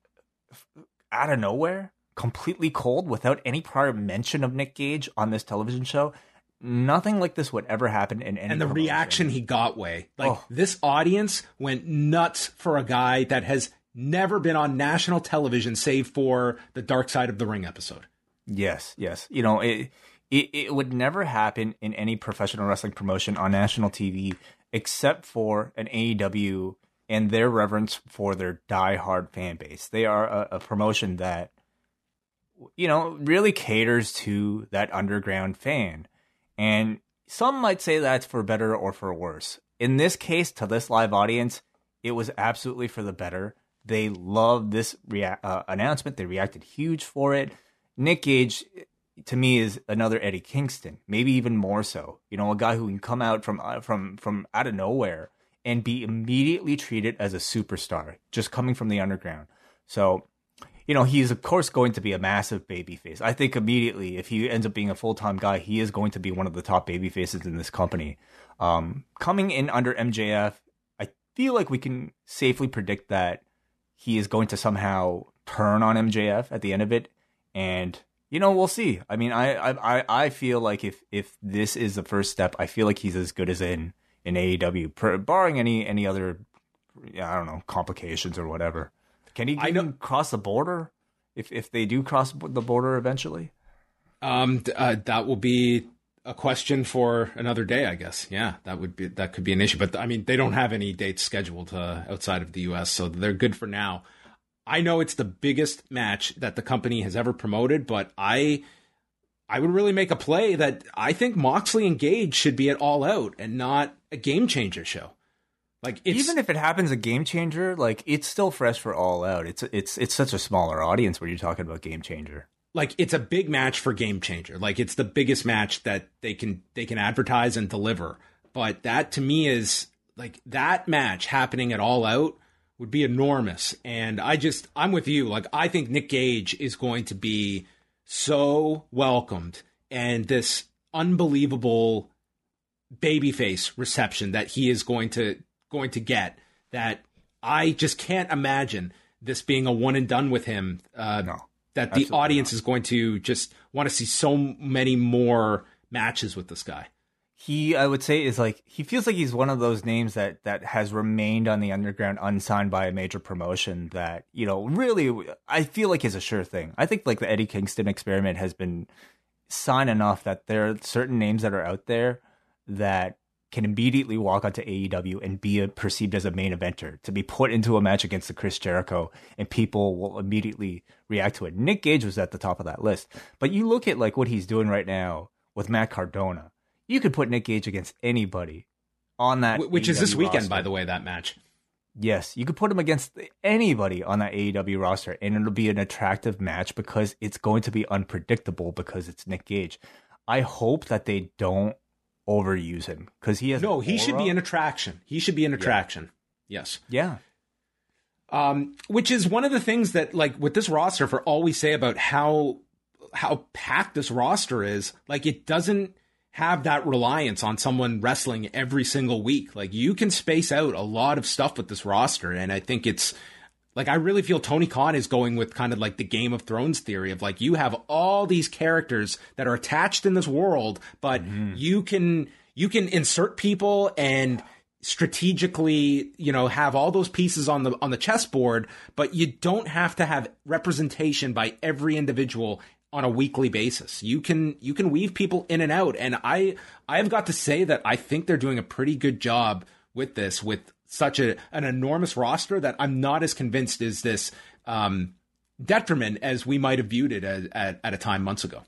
out of nowhere, completely cold without any prior mention of Nick Gage on this television show. Nothing like this would ever happen in any. And the promotion. reaction he got, way like oh. this audience went nuts for a guy that has never been on national television, save for the Dark Side of the Ring episode. Yes, yes. You know, it, it it would never happen in any professional wrestling promotion on national TV except for an AEW and their reverence for their die-hard fan base. They are a, a promotion that you know, really caters to that underground fan. And some might say that's for better or for worse. In this case, to this live audience, it was absolutely for the better. They loved this rea- uh, announcement. They reacted huge for it. Nick Gage, to me, is another Eddie Kingston, maybe even more so. You know, a guy who can come out from uh, from from out of nowhere and be immediately treated as a superstar, just coming from the underground. So you know, he's of course going to be a massive baby face. I think immediately, if he ends up being a full time guy, he is going to be one of the top baby faces in this company. Um, coming in under MJF, I feel like we can safely predict that he is going to somehow turn on MJF at the end of it, and you know, we'll see. I mean, I I I feel like if if this is the first step, I feel like he's as good as in in AEW, barring any any other, I don't know, complications or whatever. Can he even cross the border if if they do cross the border eventually? Um, uh, that will be a question for another day, I guess. Yeah, that would be that could be an issue. But I mean, they don't have any dates scheduled uh, outside of the U.S., so they're good for now. I know it's the biggest match that the company has ever promoted, but I I would really make a play that I think Moxley and Gage should be at All Out and not a game changer show. Like even if it happens a game changer, like it's still fresh for all out. It's it's it's such a smaller audience when you're talking about game changer. like it's a big match for Game Changer. Like it's the biggest match that they can they can advertise and deliver. But that to me is like that match happening at All Out would be enormous. And I just I'm with you. Like I think Nick Gage is going to be so welcomed and this unbelievable babyface reception that he is going to going to get that I just can't imagine this being a one and done with him. Uh, No, that the audience not. is going to just want to see so many more matches with this guy. He I would say is like he feels like he's one of those names that that has remained on the underground unsigned by a major promotion that you know really I feel like is a sure thing. I think like the Eddie Kingston experiment has been sign enough that there are certain names that are out there that can immediately walk onto AEW and be perceived as a main eventer to be put into a match against the Chris Jericho and people will immediately react to it. Nick Gage was at the top of that list, but you look at like what he's doing right now with Matt Cardona. You could put Nick Gage against anybody on that, Wh- Which is this weekend, roster. by the way, that match. Yes, you could put him against anybody on that AEW roster, and it'll be an attractive match because it's going to be unpredictable because it's Nick Gage. I hope that they don't overuse him because he has No, he should be an attraction. He should be an attraction. Yes. yeah. Um, which is one of the things that, like, with this roster, for all we say about how how packed this roster is, like, it doesn't have that reliance on someone wrestling every single week. Like, you can space out a lot of stuff with this roster, and I think it's like I really feel Tony Khan is going with kind of like the Game of Thrones theory of like you have all these characters that are attached in this world, but mm-hmm. you can you can insert people and strategically, you know, have all those pieces on the on the chessboard, but you don't have to have representation by every individual on a weekly basis. You can you can weave people in and out and I I've got to say that I think they're doing a pretty good job with this with such a an enormous roster that I'm not as convinced is this um, detriment as we might have viewed it at, at a time months ago.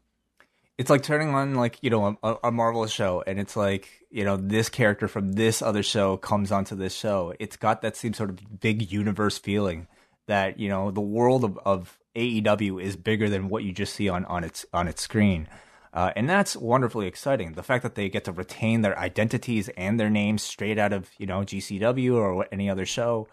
It's like turning on like you know a, a Marvel show, and it's like you know this character from this other show comes onto this show. It's got that same sort of big universe feeling that you know the world of, of AEW is bigger than what you just see on on its on its screen. Uh, and that's wonderfully exciting. The fact that they get to retain their identities and their names straight out of you know GCW or any other show,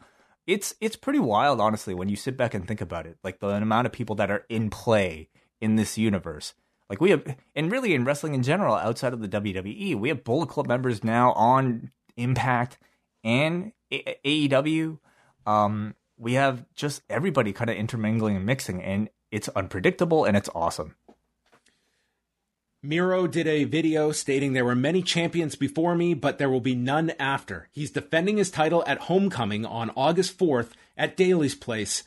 it's it's pretty wild, honestly, when you sit back and think about it. Like the amount of people that are in play in this universe. Like we have, and really in wrestling in general, outside of the WWE, we have Bullet Club members now on Impact and AEW. Um, we have just everybody kind of intermingling and mixing, and it's unpredictable and it's awesome. Miro did a video stating there were many champions before me, but there will be none after. He's defending his title at Homecoming on August 4th at Daily's Place.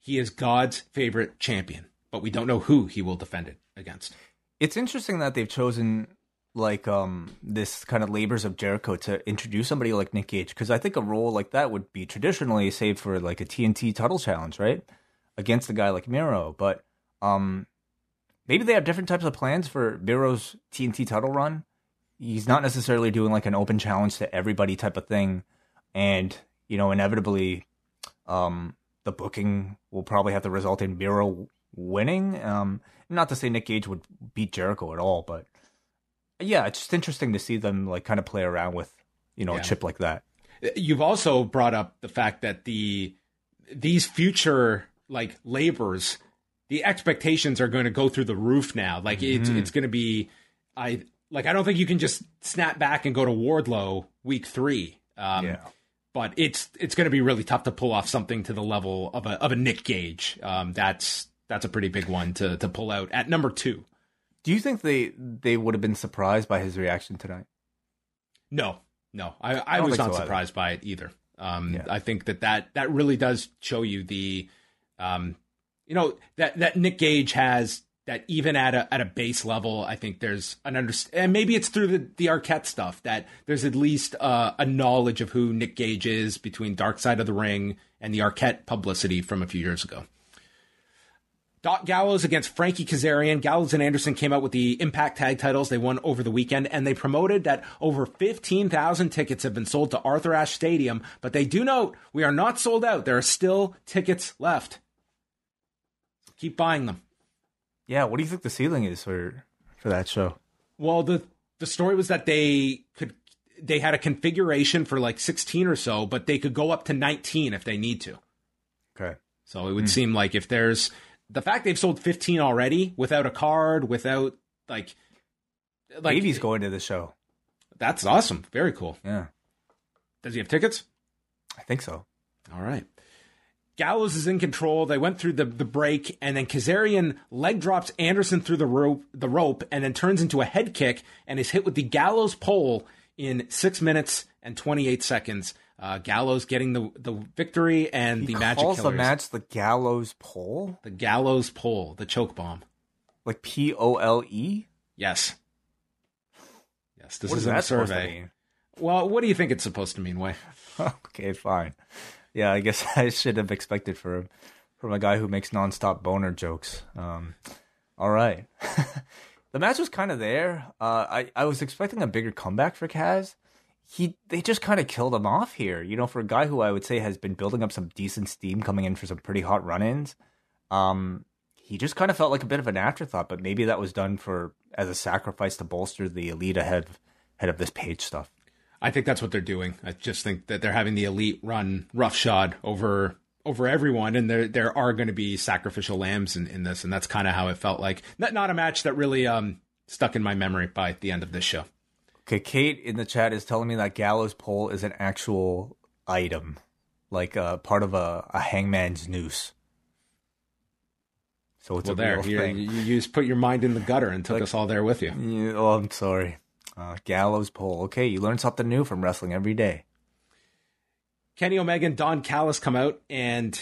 He is God's favorite champion, but we don't know who he will defend it against. It's interesting that they've chosen like um this kind of labors of Jericho to introduce somebody like Nick Gage because I think a role like that would be traditionally saved for like a TNT title challenge, right? Against a guy like Miro, but um maybe they have different types of plans for Miro's TNT title run. He's not necessarily doing like an open challenge to everybody type of thing and you know inevitably um the booking will probably have to result in Miro winning. Um not to say Nick Gage would beat Jericho at all, but yeah, it's just interesting to see them like kind of play around with you know Yeah. a chip like that. You've also brought up the fact that the these future like labors, the expectations are going to go through the roof now. Like it's it's going to be, I like I don't think you can just snap back and go to Wardlow week three. Um, Yeah. But it's it's going to be really tough to pull off something to the level of a of a Nick Gage. Um, that's that's a pretty big one to to pull out at number two. Do you think they they would have been surprised by his reaction tonight? No, no, I, I, don't was not so surprised by it either. Um, Yeah. I think that, that that really does show you the, um, you know that that Nick Gage has that even at a at a base level, I think there's an under and maybe it's through the the Arquette stuff that there's at least uh, a knowledge of who Nick Gage is between Dark Side of the Ring and the Arquette publicity from a few years ago. Doc Gallows against Frankie Kazarian. Gallows and Anderson came out with the Impact Tag titles they won over the weekend, and they promoted that over 15,000 tickets have been sold to Arthur Ashe Stadium. But they do note we are not sold out. There are still tickets left. Keep buying them. Yeah, what do you think the ceiling is for for that show? Well, the the story was that they could they had a configuration for like 16 or so, but they could go up to 19 if they need to. Okay. So it would hmm. seem like if there's the fact they've sold 15 already without a card, without like like Davey's going to the show. that's awesome. Very cool. Yeah, Does he have tickets? I think so. All right. Gallows is in control. They went through the, the break, and then Kazarian leg drops Anderson through the rope, the rope, and then turns into a head kick and is hit with the Gallows pole in six minutes and 28 seconds. Uh, Gallows getting the the victory and He the Magic calls Killers. the match the Gallows Pole, the Gallows pole, the choke bomb. like P O L E. Yes. Yes, this What is a that supposed to survey. Well, what do you think it's supposed to mean, Wai? okay, fine. Yeah, I guess I should have expected for from a guy who makes nonstop boner jokes. Um, all right, the match was kind of there. Uh, I I was expecting a bigger comeback for Kaz. He they just kind of killed him off here. You know, for a guy who I would say has been building up some decent steam, coming in for some pretty hot run-ins. Um, he just kind of felt like a bit of an afterthought, but maybe that was done for as a sacrifice to bolster the elite ahead of, ahead of this page stuff. I think that's what they're doing. I just think that they're having the elite run roughshod over over everyone, and there there are going to be sacrificial lambs in, in this, and that's kind of how it felt like. Not not a match that really um stuck in my memory by the end of this show. Okay, Kate in the chat is telling me that gallows pole is an actual item, like uh, part of a, a hangman's noose. So it's well, a there real you, thing. you you just put your mind in the gutter and took Like- us all there with you. Yeah, oh, I'm sorry. Uh, gallows pole. Okay, you learn something new from wrestling every day. Kenny Omega and Don Callis come out and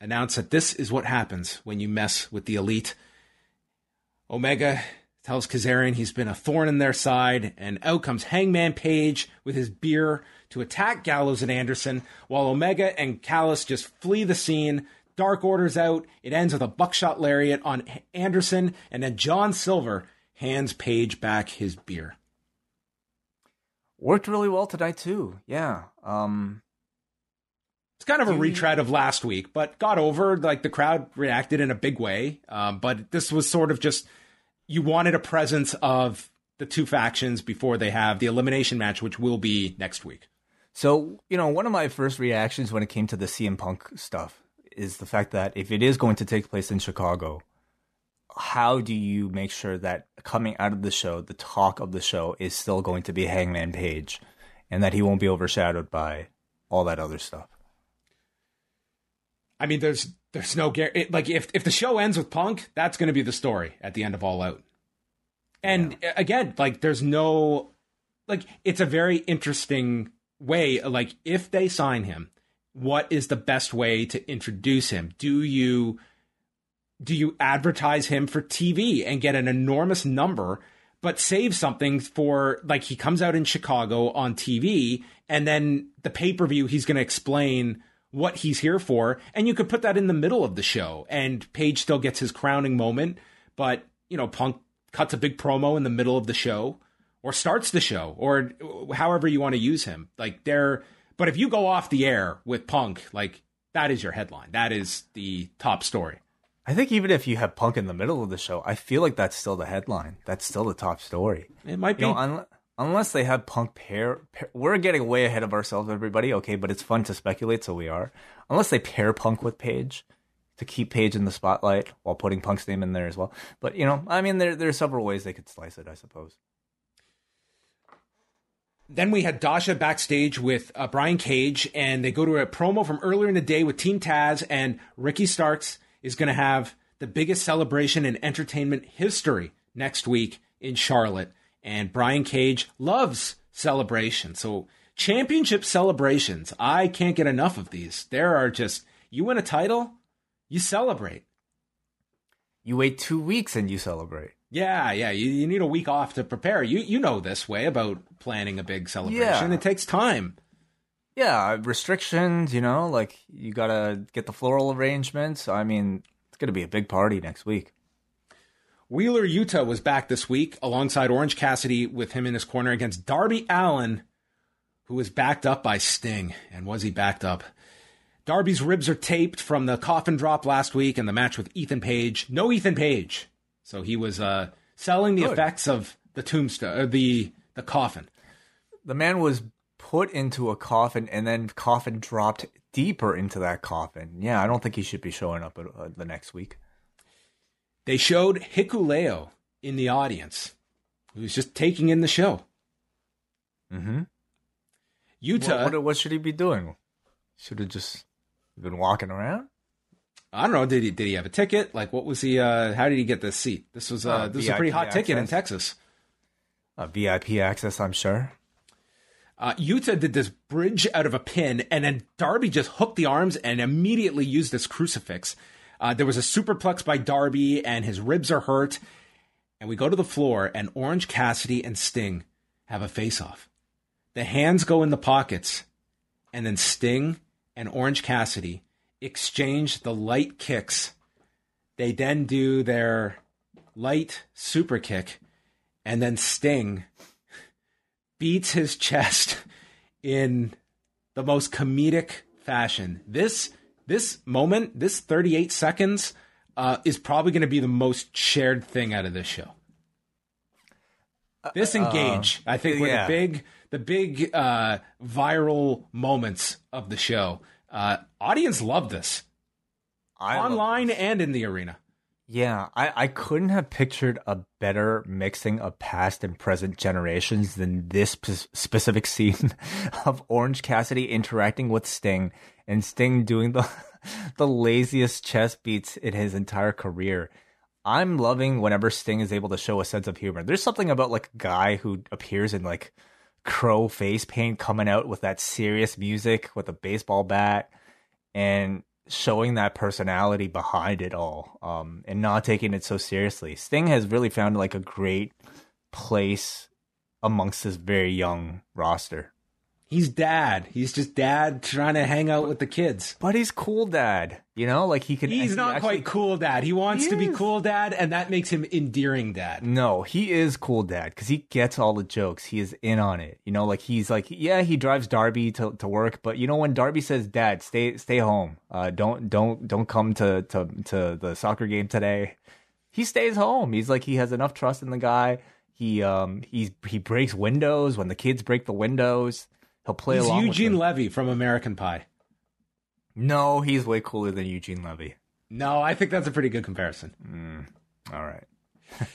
announce that this is what happens when you mess with the elite. Omega tells Kazarian he's been a thorn in their side, and out comes Hangman Page with his beer to attack Gallows and Anderson, while Omega and Callis just flee the scene. Dark Order's out. It ends with a buckshot lariat on Anderson, and then John Silver hands Page back his beer. Worked really well tonight too. Yeah. Um. It's kind of a retread of last week, but got over. Like the crowd reacted in a big way. Um, but this was sort of just you wanted a presence of the two factions before they have the elimination match, which will be next week. So, you know, one of my first reactions when it came to the CM Punk stuff is the fact that if it is going to take place in Chicago, how do you make sure that coming out of the show, the talk of the show is still going to be Hangman Page and that he won't be overshadowed by all that other stuff? I mean, there's there's no guarantee. Like if if the show ends with Punk, that's going to be the story at the end of All Out. And uh, again, like there's no like it's a very interesting way. Like if they sign him, what is the best way to introduce him? Do you do you advertise him for TV and get an enormous number, but save something for like he comes out in Chicago on TV and then the pay per view he's going to explain what he's here for, and you could put that in the middle of the show, and Page still gets his crowning moment, but you know Punk cuts a big promo in the middle of the show or starts the show or however you want to use him. Like they're but if you go off the air with Punk, like that is your headline. That is the top story. I think even if you have Punk in the middle of the show, I feel like that's still the headline. That's still the top story. It might be You know, un- unless they have Punk pair, pair, we're getting way ahead of ourselves, everybody. Okay, but it's fun to speculate, so we are. Unless they pair Punk with Page to keep Page in the spotlight while putting Punk's name in there as well. But you know, I mean, there there are several ways they could slice it, I suppose. Then we had Dasha backstage with uh, Brian Cage, and they go to a promo from earlier in the day with Team Taz, and Ricky Starks is going to have the biggest celebration in entertainment history next week in Charlotte. And Brian Cage loves celebration. So, championship celebrations, I can't get enough of these. There are just, you win a title, you celebrate. You wait two weeks and you celebrate. Yeah, yeah. You, you need a week off to prepare. You you know this way about planning a big celebration. Yeah. It takes time. Yeah, restrictions. You know, like you gotta get the floral arrangements. I mean, it's gonna be a big party next week. Wheeler Yuta was back this week alongside Orange Cassidy with him in his corner against Darby Allin, who was backed up by Sting. And was he backed up? Darby's ribs are taped from the coffin drop last week and the match with Ethan Page. No Ethan Page So he was uh, selling the Good. effects of the tombstone, or the the coffin. The man was put into a coffin and then coffin dropped deeper into that coffin. Yeah, I don't think he should be showing up uh, the next week. They showed Hikuleo in the audience, who was just taking in the show. Mm-hmm. Yuta, What, what, what should he be doing? Should have just been walking around. I don't know. Did he did he have a ticket? Like, what was he? Uh, how did he get this seat? This was uh, Uh, this was a pretty hot ticket in access. Texas. Uh, VIP access, I'm sure. Uh, Yuta did this bridge out of a pin, and then Darby just hooked the arms and immediately used this crucifix. Uh, there was a superplex by Darby, and his ribs are hurt. And we go to the floor, and Orange Cassidy and Sting have a face off. The hands go in the pockets, and then Sting and Orange Cassidy exchange the light kicks. They then do their light super kick, and then Sting beats his chest in the most comedic fashion. This this moment, this 38 seconds, uh, is probably going to be the most shared thing out of this show. This engage, I think, were yeah. the big the big uh, viral moments of the show. Uh, audience loved this I love online and in the arena. Yeah, I, I couldn't have pictured a better mixing of past and present generations than this spe- specific scene of Orange Cassidy interacting with Sting and Sting doing the the laziest chest beats in his entire career. I'm loving whenever Sting is able to show a sense of humor. There's something about like a guy who appears in like crow face paint coming out with that serious music with a baseball bat and showing that personality behind it all um, and not taking it so seriously. Sting has really found like a great place amongst this very young roster. He's dad. He's just dad trying to hang out with the kids. But he's cool dad, you know, like he can He's he not actually- quite cool dad. He wants He to be cool dad, and that makes him endearing dad. No, he is cool dad because he gets all the jokes. He is in on it. You know, like he's like, yeah, he drives Darby to, to work, but you know when Darby says, "Dad, stay stay home. Uh, don't don't don't come to to to the soccer game today." He stays home. He's like he has enough trust in the guy. He um he's he breaks windows when the kids break the windows. He'll play He's along. Eugene. Levy from American Pie. no, he's way cooler than Eugene Levy. No, I think that's a pretty good comparison. Mm, all right.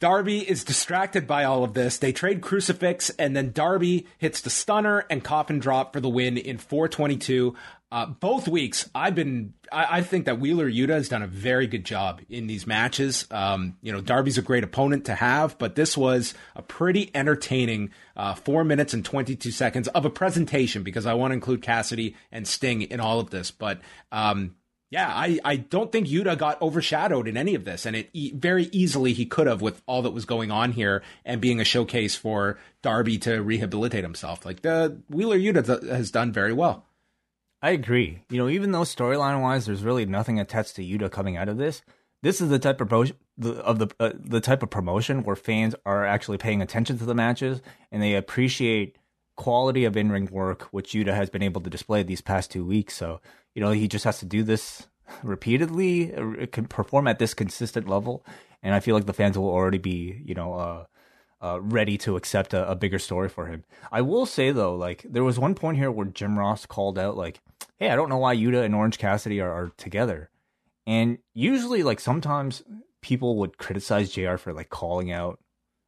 Darby is distracted by all of this. They trade crucifix, and then Darby hits the stunner and coffin drop for the win in 422. Uh, both weeks, I've been. I, I think that Wheeler Yuta has done a very good job in these matches. Um, you know, Darby's a great opponent to have, but this was a pretty entertaining uh, four minutes and 22 seconds of a presentation because I want to include Cassidy and Sting in all of this. But um, yeah, I, I don't think Yuta got overshadowed in any of this, and it e- very easily he could have with all that was going on here and being a showcase for Darby to rehabilitate himself. Like the Wheeler Yuta th- has done very well. I agree. You know, even though storyline wise, there's really nothing attached to Yuta coming out of this. This is the type of promotion of the uh, the type of promotion where fans are actually paying attention to the matches and they appreciate quality of in ring work, which Yuta has been able to display these past two weeks. So you know, he just has to do this repeatedly, uh, can perform at this consistent level, and I feel like the fans will already be you know. uh uh, ready to accept a, a bigger story for him. I will say though, like there was one point here where Jim Ross called out, like, "Hey, I don't know why Yuta and Orange Cassidy are, are together." And usually, like sometimes people would criticize Jr. for like calling out,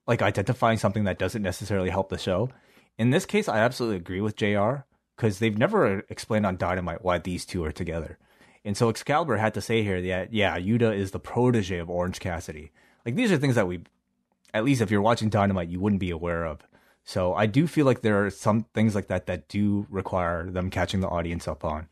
like identifying something that doesn't necessarily help the show. In this case, I absolutely agree with Jr. because they've never explained on Dynamite why these two are together. And so Excalibur had to say here that yeah, Yuta is the protege of Orange Cassidy. Like these are things that we at least if you're watching Dynamite, you wouldn't be aware of. So I do feel like there are some things like that that do require them catching the audience up on.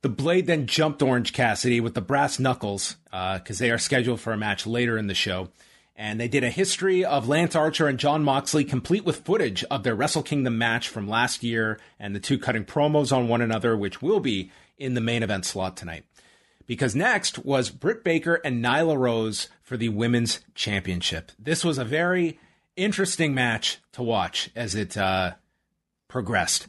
The Blade then jumped Orange Cassidy with the brass knuckles uh, because they are scheduled for a match later in the show. And they did a history of Lance Archer and Jon Moxley, complete with footage of their Wrestle Kingdom match from last year and the two cutting promos on one another, which will be in the main event slot tonight. Because next was Britt Baker and Nyla Rose for the Women's Championship. This was a very interesting match to watch as it uh, progressed.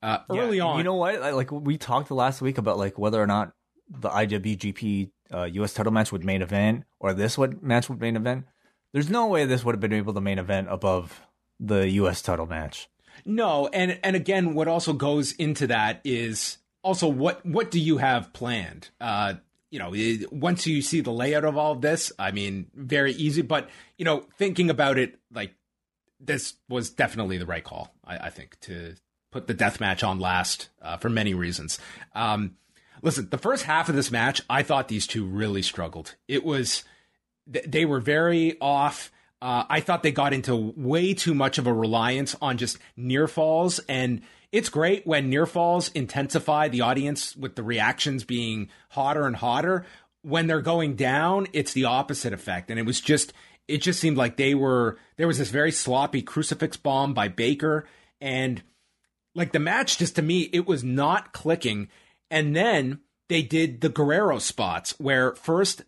Uh, early Yeah, on, you know what? Like we talked last week about like whether or not the IWGP uh, US title match would main event or this would match would main event, there's no way this would have been able to main event above the US title match. No, and and again, what also goes into that is also what what do you have planned? Uh, you know, once you see the layout of all of this, I mean, very easy. But you know, thinking about it, like this was definitely the right call. I, I think to put the death match on last uh, for many reasons. Um, listen, the first half of this match, I thought these two really struggled. It was they were very off. Uh, I thought they got into way too much of a reliance on just near falls. And it's great when near falls intensify the audience with the reactions being hotter and hotter. When they're going down, it's the opposite effect. And it was just, it just seemed like they were, there was this very sloppy crucifix bomb by Baker. And like the match, just to me, it was not clicking. And then they did the Guerrero spots where first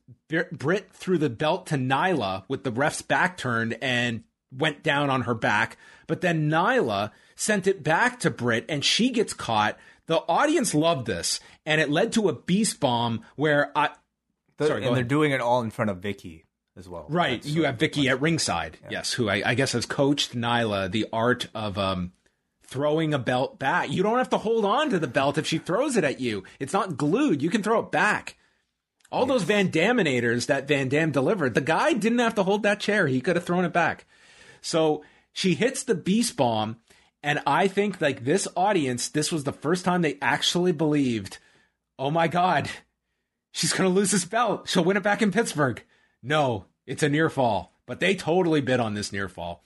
Britt threw the belt to Nyla with the ref's back turned and went down on her back. But then Nyla sent it back to Britt and she gets caught. The audience loved this and it led to a beast bomb where I. The, sorry, and they're doing it all in front of Vickie as well. Right. That's you have Vickie at ringside. Yeah. Yes. Who I, I, guess has coached Nyla the art of um, throwing a belt back. You don't have to hold on to the belt if she throws it at you. It's not glued. You can throw it back. All yes. those Van Daminators that Van Dam delivered, the guy didn't have to hold that chair. He could have thrown it back. So she hits the beast bomb. And I think like this audience, this was the first time they actually believed, oh my God, she's to lose this belt. She'll win it back in Pittsburgh. No, it's a near fall, but they totally bid on this near fall.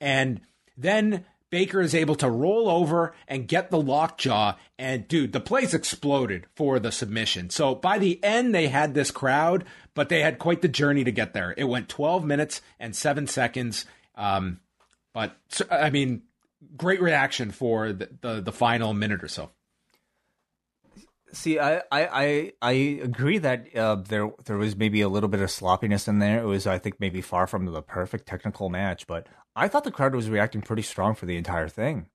And then Baker is able to roll over and get the lockjaw. And dude, the place exploded for the submission. So by the end, they had this crowd, but they had quite the journey to get there. It went 12 minutes and seven seconds. Um, but I mean, great reaction for the, the, the final minute or so. See, I, I, I, agree that uh, there there was maybe a little bit of sloppiness in there. It was, I think, maybe far from the perfect technical match, but I thought the crowd was reacting pretty strong for the entire thing.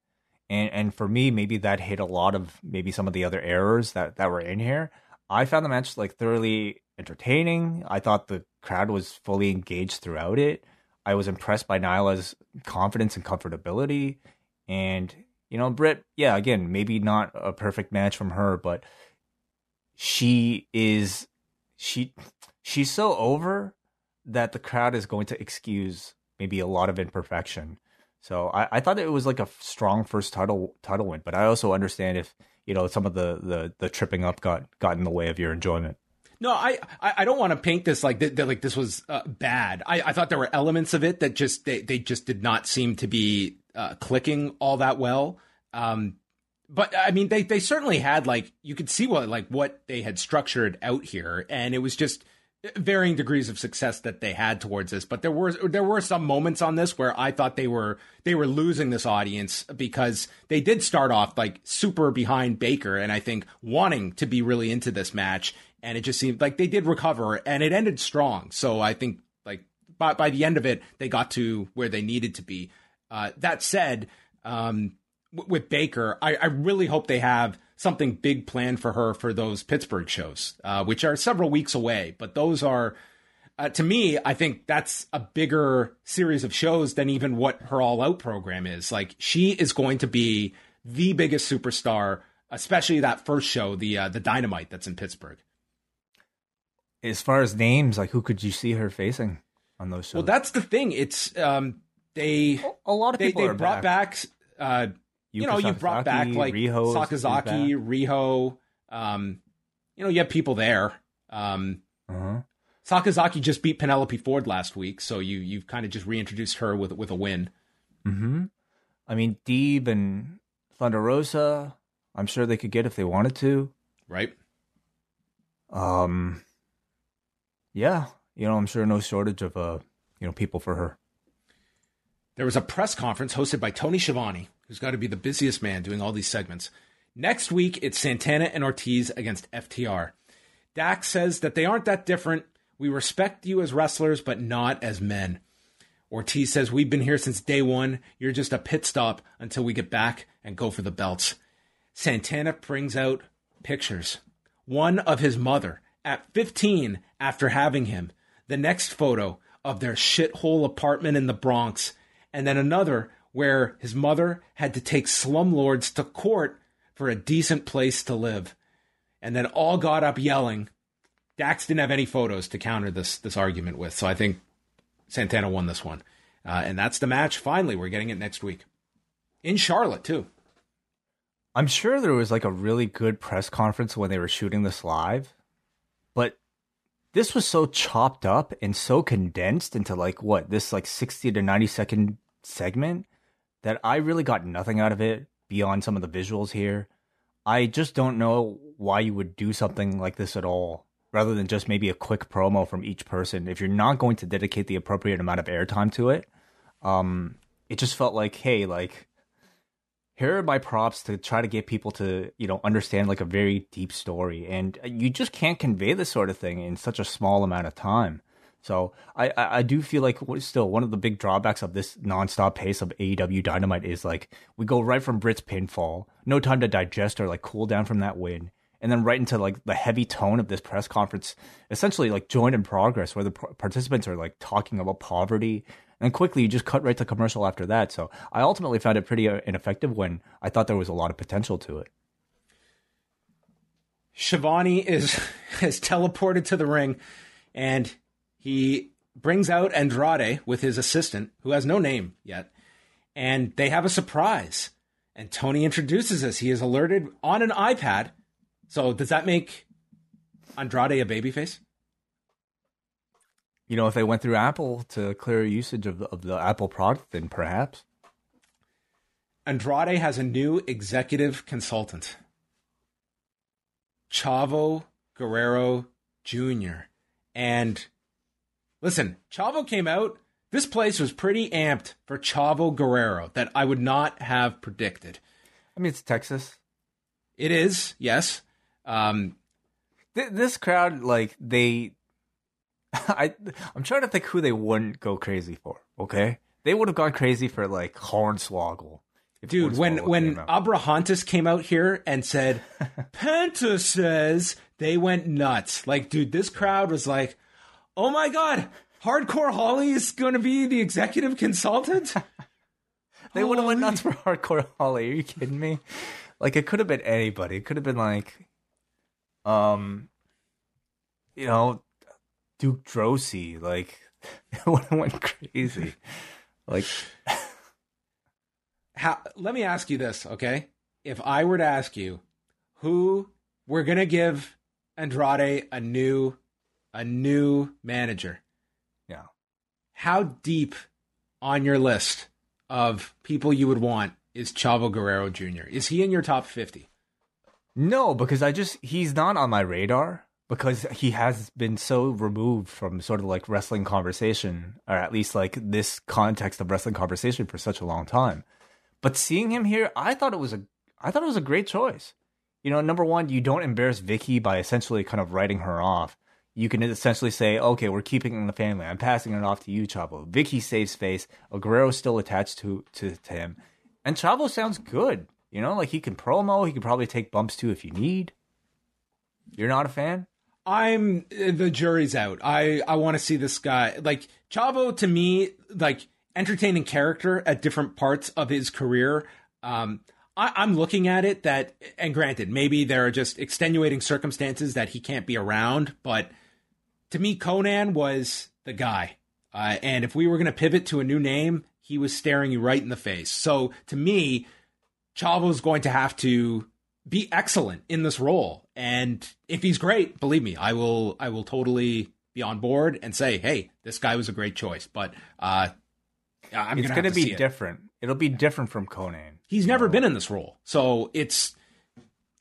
And and for me, maybe that hit a lot of maybe some of the other errors that, that were in here. I found the match like thoroughly entertaining. I thought the crowd was fully engaged throughout it. I was impressed by Nyla's confidence and comfortability. And, you know, Britt, yeah, again, maybe not a perfect match from her, but she is she she's so over that the crowd is going to excuse maybe a lot of imperfection. So I, I thought it was like a strong first title title win, but I also understand if you know some of the the, the tripping up got got in the way of your enjoyment. No, I I don't want to paint this like that, like this was uh, bad. I, I thought there were elements of it that just they, they just did not seem to be uh, clicking all that well. Um, but I mean, they they certainly had like you could see what like what they had structured out here, and it was just varying degrees of success that they had towards this but there were there were some moments on this where I thought they were they were losing this audience because they did start off like super behind Baker and I think wanting to be really into this match and it just seemed like they did recover and it ended strong so I think like by by the end of it they got to where they needed to be uh, that said um, w- with Baker I, I really hope they have something big planned for her for those Pittsburgh shows, uh, which are several weeks away. But those are, uh, to me, I think that's a bigger series of shows than even what her All Out program is. Like she is going to be the biggest superstar, especially that first show, the uh, the Dynamite that's in Pittsburgh. As far as names, like who could you see her facing on those shows? Well, that's the thing. It's um, they a lot of people they, they brought back, back uh, you know, you brought back like Riho Sakazaki, Riho. Um, you know, you have people there. Um, uh-huh. Sakazaki just beat Penelope Ford last week, so you you've kind of just reintroduced her with with a win. Hmm. I mean, Deeb and Thunder Rosa. I'm sure they could get if they wanted to. Right. Um. Yeah, you know, I'm sure no shortage of uh, you know, people for her. There was a press conference hosted by Tony Schiavone, who's got to be the busiest man doing all these segments. Next week, it's Santana and Ortiz against FTR. Dax says that they aren't that different. We respect you as wrestlers, but not as men. Ortiz says, We've been here since day one. You're just a pit stop until we get back and go for the belts. Santana brings out pictures. one of his mother at 15 after having him. The next photo of their shithole apartment in the Bronx, and then another where his mother had to take slumlords to court for a decent place to live. And then all got up yelling. Dax didn't have any photos to counter this this argument with, so I think Santana won this one. Uh, and that's the match. Finally, we're getting it next week in Charlotte too. I'm sure there was like a really good press conference when they were shooting this live, this was so chopped up and so condensed into like what this like 60 to 90 second segment that I really got nothing out of it beyond some of the visuals here. I just don't know why you would do something like this at all rather than just maybe a quick promo from each person. If you're not going to dedicate the appropriate amount of airtime to it, um, it just felt like, hey, like here are my props to try to get people to you know understand like a very deep story, and you just can't convey this sort of thing in such a small amount of time. So I, I do feel like still one of the big drawbacks of this nonstop pace of AEW Dynamite is like we go right from Britt's pinfall, no time to digest or like cool down from that win, and then right into like the heavy tone of this press conference, essentially like joint in progress, where the participants are like talking about poverty, and quickly you just cut right to commercial after that. So I ultimately found it pretty uh, ineffective when I thought there was a lot of potential to it. Schiavone is has teleported to the ring, and he brings out Andrade with his assistant, who has no name yet, and they have a surprise. And Tony introduces us. He is alerted on an iPad. So does that make Andrade a babyface? You know, if they went through Apple to clear usage of the, of the Apple product, then perhaps. Andrade has a new executive consultant, Chavo Guerrero Jr. And Listen, Chavo came out. This place was pretty amped for Chavo Guerrero that I would not have predicted. I mean, it's Texas. It is, yes. Um, Th- this crowd, like they, I, I'm trying to think who they wouldn't go crazy for. Okay, they would have gone crazy for like Hornswoggle. Dude, when when Abrahantes came out here and said, Penta says they went nuts. Like, dude, this crowd was like, oh my god, Hardcore Holly is going to be the executive consultant. they would have went nuts for Hardcore Holly. Are you kidding me? Like it could have been anybody. It could have been like, um, you know, Duke Droese. Like it went crazy. Like, how? Let me ask you this, okay? If I were to ask you, who we're gonna give Andrade a new a new manager. Yeah. How deep on your list of people you would want is Chavo Guerrero Jr.? Is he in your top 50? No, because I just, he's not on my radar because he has been so removed from sort of like wrestling conversation, or at least like this context of wrestling conversation for such a long time. But seeing him here, I thought it was a, I thought it was a great choice. You know, number one, you don't embarrass Vickie by essentially kind of writing her off you can essentially say, okay, we're keeping in the family. I'm passing it off to you, Chavo. Vickie saves face. Guerrero's still attached to, to, to him. And Chavo sounds good. You know, like he can promo. He can probably take bumps too if you need. You're not a fan? I'm the jury's out. I I want to see this guy like Chavo to me like entertaining character at different parts of his career. Um, I, I'm looking at it that, and granted, maybe there are just extenuating circumstances that he can't be around, but to me, Konnan was the guy. Uh, and if we were going to pivot to a new name, he was staring you right in the face. So to me, Chavo's going to have to be excellent in this role. And if he's great, believe me, I will I will totally be on board and say, hey, this guy was a great choice. But uh, I'm it's going to be different. It. will be different from Konnan. He's never know? been in this role, so it's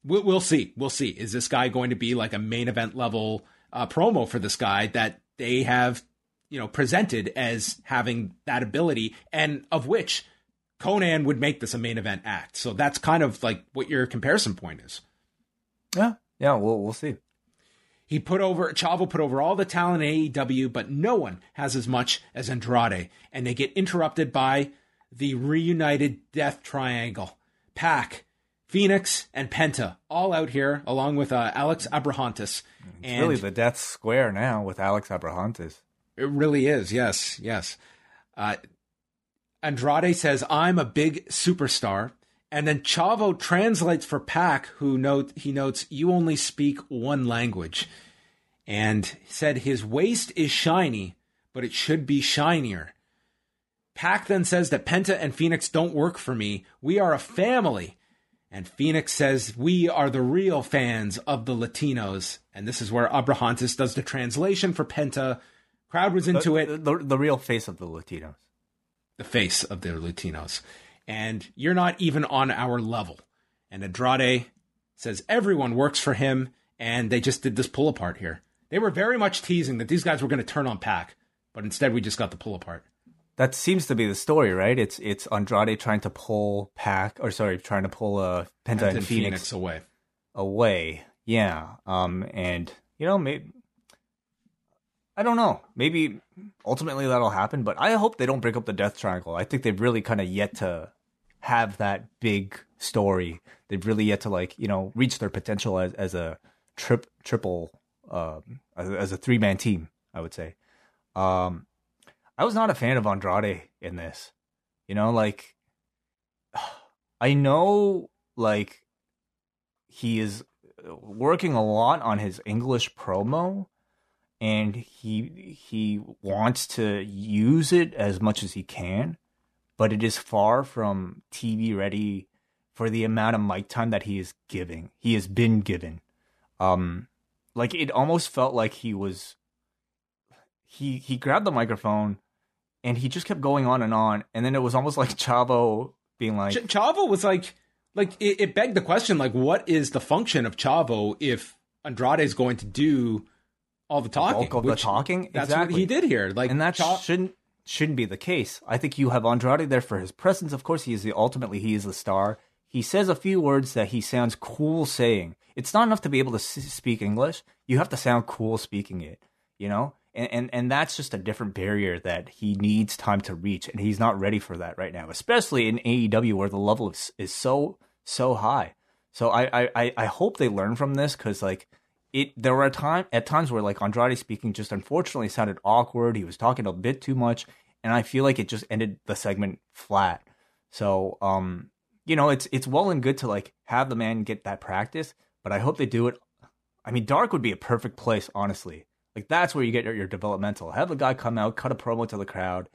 we'll, we'll see. We'll see. Is this guy going to be like a main event level? uh, promo for this guy that they have, you know, presented as having that ability, and of which Konnan would make this a main event act. So that's kind of like what your comparison point is. Yeah, yeah, we'll we'll see. He put over Chavo put over all the talent in AEW, but no one has as much as Andrade, and they get interrupted by the reunited Death Triangle: Pac, Phoenix, and Penta all out here, along with uh, Alex Abrahantes. It's and really the death square now with Alex Abrahantes. It really is. Yes, yes. Uh, Andrade says, "I'm a big superstar," and then Chavo translates for Pac, who note he notes you only speak one language, and said his waist is shiny, but it should be shinier. Pac then says that Penta and Phoenix don't work for me. We are a family. And Phoenix says, We are the real fans of the Latinos. And this is where Abrahantes does the translation for Penta. Crowd was into the, it. The, the real face of the Latinos. The face of the Latinos. And you're not even on our level. And Andrade says everyone works for him. And they just did this pull apart here. They were very much teasing that these guys were going to turn on Pac. But instead, we just got the pull apart. That seems to be the story, right? It's it's Andrade trying to pull Pac, or sorry, trying to pull uh, Penta, Penta and Phoenix, Phoenix away. away. Yeah. Um. And you know, maybe I don't know. Maybe ultimately that'll happen, but I hope they don't break up the Death Triangle. I think they've really kind of yet to have that big story. They've really yet to like you know reach their potential as as a trip triple um as, a three man team. I would say. Um. I was not a fan of Andrade in this. You know, like I know like he is working a lot on his English promo and he he wants to use it as much as he can, but it is far from TV ready for the amount of mic time that he is giving. He has been given. Um like it almost felt like he was he he grabbed the microphone and he just kept going on and on and then it was almost like Chavo being like Ch- Chavo was like, like it, it begged the question, like, what is the function of Chavo if Andrade is going to do all the talking? bulk of the talking That's exactly. what he did here. Like, and that Cha- shouldn't shouldn't be the case. I think you have Andrade there for his presence. Of course, he is the ultimately he is the star. He says a few words that he sounds cool saying. It's not enough to be able to speak English. You have to sound cool speaking it. You know, and, and and that's just a different barrier that he needs time to reach, and he's not ready for that right now, especially in AEW where the level is is so so high. So I I I hope they learn from this because like it there were a time at times where like Andrade speaking just unfortunately sounded awkward. He was talking a bit too much, and I feel like it just ended the segment flat. So um, you know, it's it's well and good to like have the man get that practice, but I hope they do it. I mean, Dark would be a perfect place, honestly. Like that's where you get your, your developmental. Have the guy come out, cut a promo to the crowd,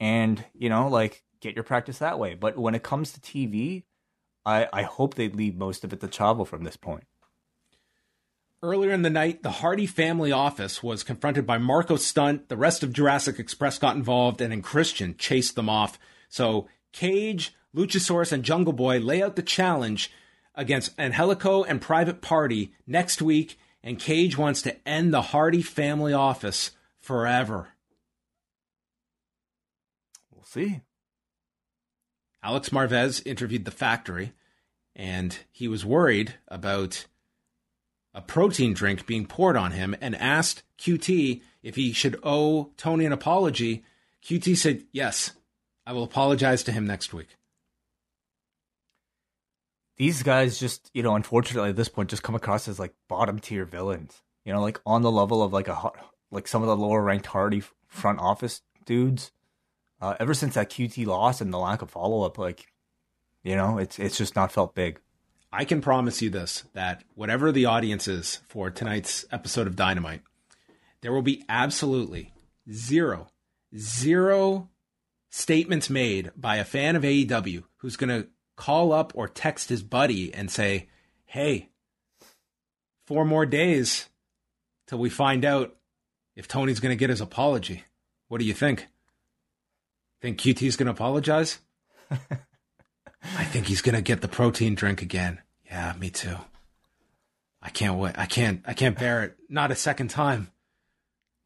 and you know, like get your practice that way. But when it comes to TV, I I hope they leave most of it to Chavo from this point. Earlier in the night, the Hardy family office was confronted by Marko Stunt. The rest of Jurassic Express got involved, and then Christian chased them off. So Cage, Luchasaurus, and Jungle Boy lay out the challenge against Angelico and Private Party next week, and Cage wants to end the Hardy family office forever. We'll see. Alex Marvez interviewed the factory, and he was worried about a protein drink being poured on him and asked QT if he should owe Tony an apology. QT said, Yes, I will apologize to him next week. These guys just, you know, unfortunately at this point just come across as like bottom tier villains. You know, like on the level of like a like some of the lower ranked Hardy front office dudes. Uh, ever since that QT loss and the lack of follow up, like, you know, it's it's just not felt big. I can promise you this that whatever the audience is for tonight's episode of Dynamite, there will be absolutely zero, zero statements made by a fan of AEW who's going to call up or text his buddy and say, Hey, four more days till we find out if Tony's going to get his apology. What do you think? Think QT's going to apologize? I think he's gonna get the protein drink again. Yeah, me too. I can't wait. I can't. I can't bear it. Not a second time.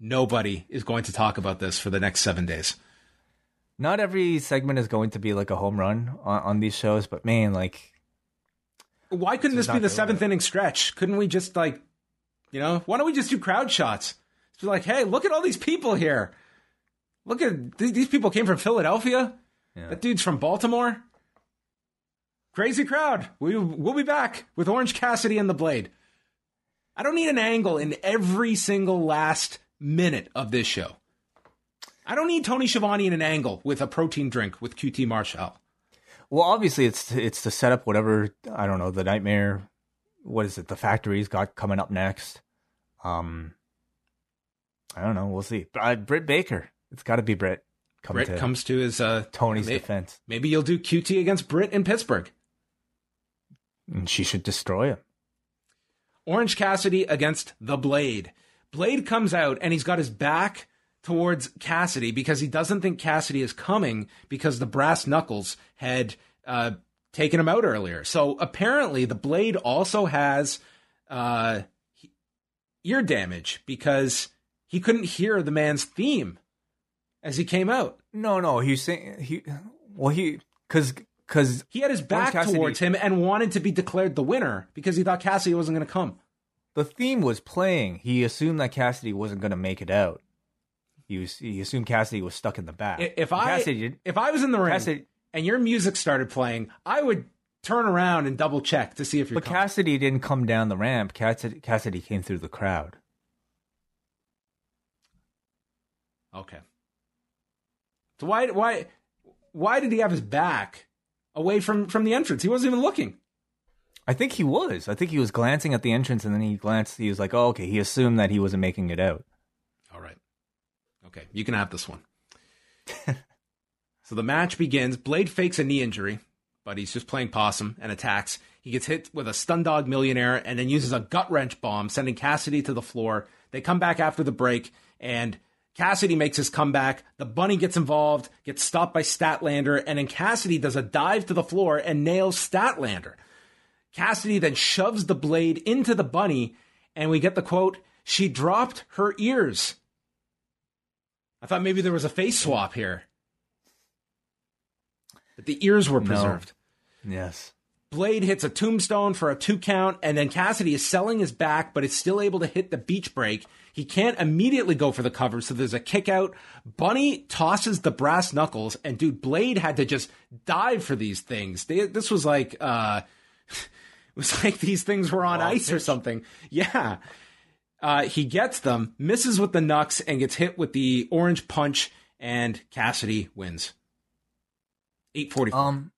Nobody is going to talk about this for the next seven days. Not every segment is going to be like a home run on, on these shows, but man, like Why couldn't This this be the seventh inning stretch? Couldn't we just like, you know, why don't we just do crowd shots? Be like, hey, look at all these people here. Look at th- these people came from Philadelphia. Yeah. That dude's from Baltimore. Crazy crowd. We we'll be back with Orange Cassidy and the Blade. I don't need an angle in every single last minute of this show. I don't need Tony Schiavone in an angle with a protein drink with QT Marshall. Well, obviously it's it's to set up whatever I don't know the nightmare. What is it? The factory's got coming up next. Um, I don't know. We'll see. Uh, Britt Baker. It's got to be Britt. Britt to comes to his uh, Tony's may- defense. Maybe you'll do QT against Britt in Pittsburgh. And she should destroy him. Orange Cassidy against the Blade. Blade comes out and he's got his back towards Cassidy because he doesn't think Cassidy is coming because the brass knuckles had uh, taken him out earlier. So apparently, the blade also has uh, ear damage because he couldn't hear the man's theme as he came out. No, no, he's saying he. Well, he because because he had his back towards him and wanted to be declared the winner because he thought Cassidy wasn't going to come. The theme was playing. He assumed that Cassidy wasn't going to make it out. He was he assumed Cassidy was stuck in the back. If I Cassidy, if I was in the ring Cassidy, and your music started playing, I would turn around and double check to see if you're. But coming. Cassidy didn't come down the ramp. Cassidy, Cassidy came through the crowd. Okay. So why why why did he have his back away from from the entrance? He wasn't even looking. I think he was. I think he was glancing at the entrance, and then he glanced. He was like, "Oh, okay." He assumed that he wasn't making it out. All right. Okay, you can have this one. so the match begins. Blade fakes a knee injury, but he's just playing possum and attacks. He gets hit with a stun dog millionaire and then uses a gut wrench bomb, sending Cassidy to the floor. They come back after the break, and Cassidy makes his comeback. The bunny gets involved, gets stopped by Statlander, and then Cassidy does a dive to the floor and nails Statlander. Cassidy then shoves the blade into the bunny, and we get the quote, She dropped her ears. I thought maybe there was a face swap here. But the ears were preserved. No. Yes. Blade hits a tombstone for a two count, and then Cassidy is selling his back, but is still able to hit the beach break. He can't immediately go for the cover, so there's a kick out. Bunny tosses the brass knuckles, and dude, Blade had to just dive for these things. They, this was like, uh, it was like these things were on oh, ice or something. Yeah. Uh, he gets them, misses with the knucks, and gets hit with the orange punch, and Cassidy wins. 844. Um,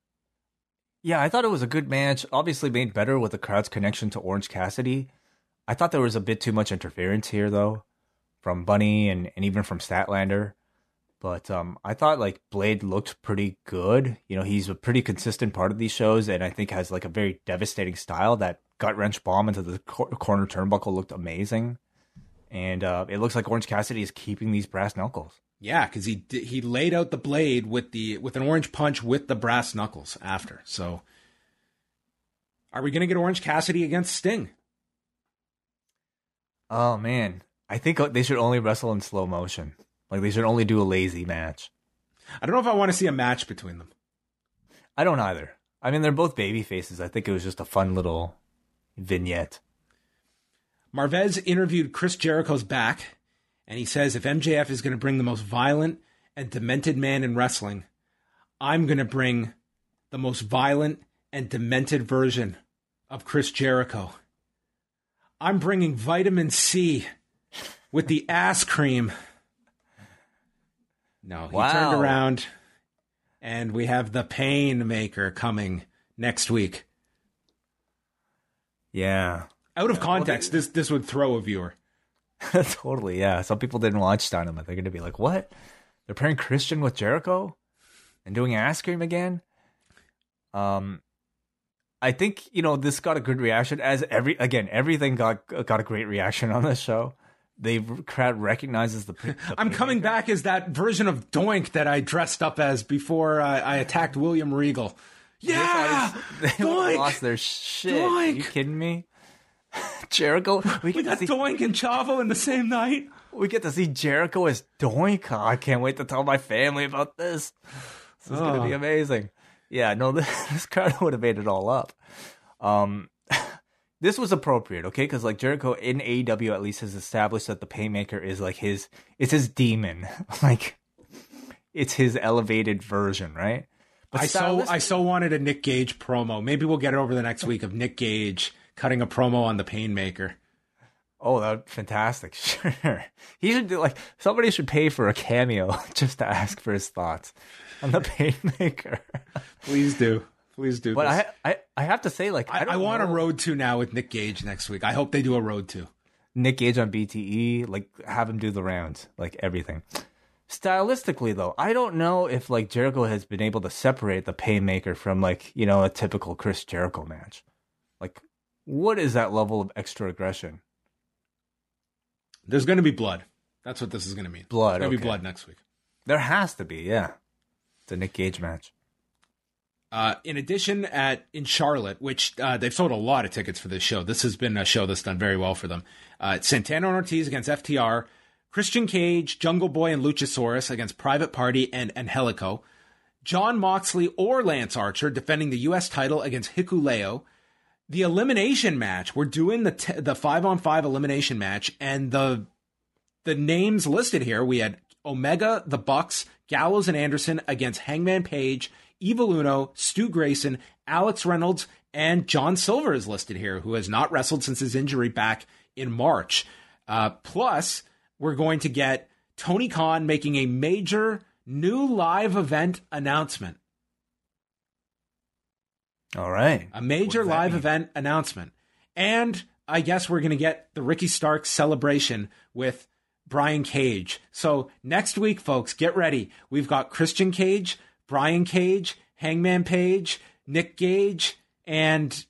yeah, I thought it was a good match. Obviously, made better with the crowd's connection to Orange Cassidy. I thought there was a bit too much interference here, though, from Bunny and, and even from Statlander. But um, I thought like Blade looked pretty good. You know, he's a pretty consistent part of these shows, and I think has like a very devastating style that gut wrench bomb into the cor- corner turnbuckle looked amazing, and uh, it looks like Orange Cassidy is keeping these brass knuckles. Yeah, because he he laid out the blade with the with an orange punch with the brass knuckles after. So, are we going to get Orange Cassidy against Sting? Oh man, I think uh, they should only wrestle in slow motion. Like they should only do a lazy match. I don't know if I want to see a match between them. I don't either. I mean, they're both baby faces. I think it was just a fun little vignette. Marvez interviewed Chris Jericho's back, and he says if MJF is going to bring the most violent and demented man in wrestling, I'm going to bring the most violent and demented version of Chris Jericho. I'm bringing vitamin C with the ass cream. No, he wow. turned around, and we have the Pain Maker coming next week. Yeah. Out of context, well, they, this this would throw a viewer. totally, yeah. Some people didn't watch Dynamite. They're going to be like, "What? They're pairing Christian with Jericho and doing ass cream again?" Um, I think you know this got a good reaction. As every again, everything got got a great reaction on this show. The crowd recognizes the. the I'm coming back as that version of Doink that I dressed up as before I, I attacked William Regal. Yeah, they Doink! lost their shit. Doink! Are you kidding me? Jericho, we, we got see, Doink and Chavo in the same night. We get to see Jericho as Doink. I can't wait to tell my family about this. This is oh. going to be amazing. Yeah, no, this, this crowd would have made it all up. Um, this was appropriate, okay? Because like Jericho in AEW at least has established that the Painmaker is like his, it's his demon, like it's his elevated version, right? But I so I so wanted a Nick Gage promo. Maybe we'll get it over the next week of Nick Gage cutting a promo on the Painmaker. Oh, that's fantastic. Sure. He should do like somebody should pay for a cameo just to ask for his thoughts on the Painmaker. Please do, please do. but. I, I I have to say, like, I, I, I want know. a road to now with Nick Gage next week. I hope they do a road to. Nick Gage on BTE, like have him do the rounds, like everything. Stylistically though, I don't know if like Jericho has been able to separate the Painmaker from like, you know, a typical Chris Jericho match. Like what is that level of extra aggression? There's going to be blood. That's what this is going to mean. Blood, There's going to be blood next week. There has to be, yeah. It's a Nick Gage match. Uh, in addition, at in Charlotte, which uh, they've sold a lot of tickets for this show. This has been a show that's done very well for them. Uh, Santana and Ortiz against FTR, Christian Cage, Jungle Boy, and Luchasaurus against Private Party and Angelico. Jon Moxley or Lance Archer defending the U.S. title against Hikuleo. The elimination match. We're doing the t- the five on five elimination match, and the the names listed here. We had Omega, the Bucks, Gallows, and Anderson against Hangman Page, Evil Uno, Stu Grayson, Alex Reynolds, and John Silver is listed here, who has not wrestled since his injury back in March. Uh, plus, we're going to get Tony Khan making a major new live event announcement. All right. A major What does that live mean? event announcement. And I guess we're going to get the Ricky Stark celebration with Brian Cage. So next week, folks, get ready. We've got Christian Cage, Brian Cage, Hangman Page, Nick Gage, and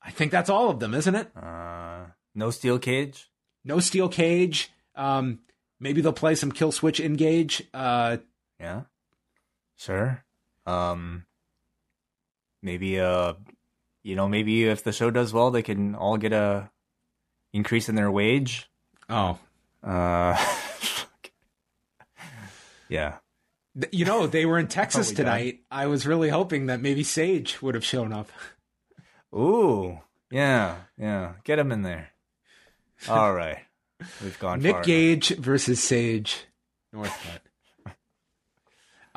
I think that's all of them, isn't it? Uh no steel cage? No Steel Cage. Um, maybe they'll play some Killswitch Engage. Uh, Yeah. Sure. Um maybe uh you know, maybe if the show does well they can all get a increase in their wage. oh, Uh Yeah. You know they were in Texas tonight. I was really hoping that maybe Sage would have shown up. Ooh. Yeah. Yeah. Get him in there. All right. We've gone Nick far enough. Gage versus Sage Northcutt.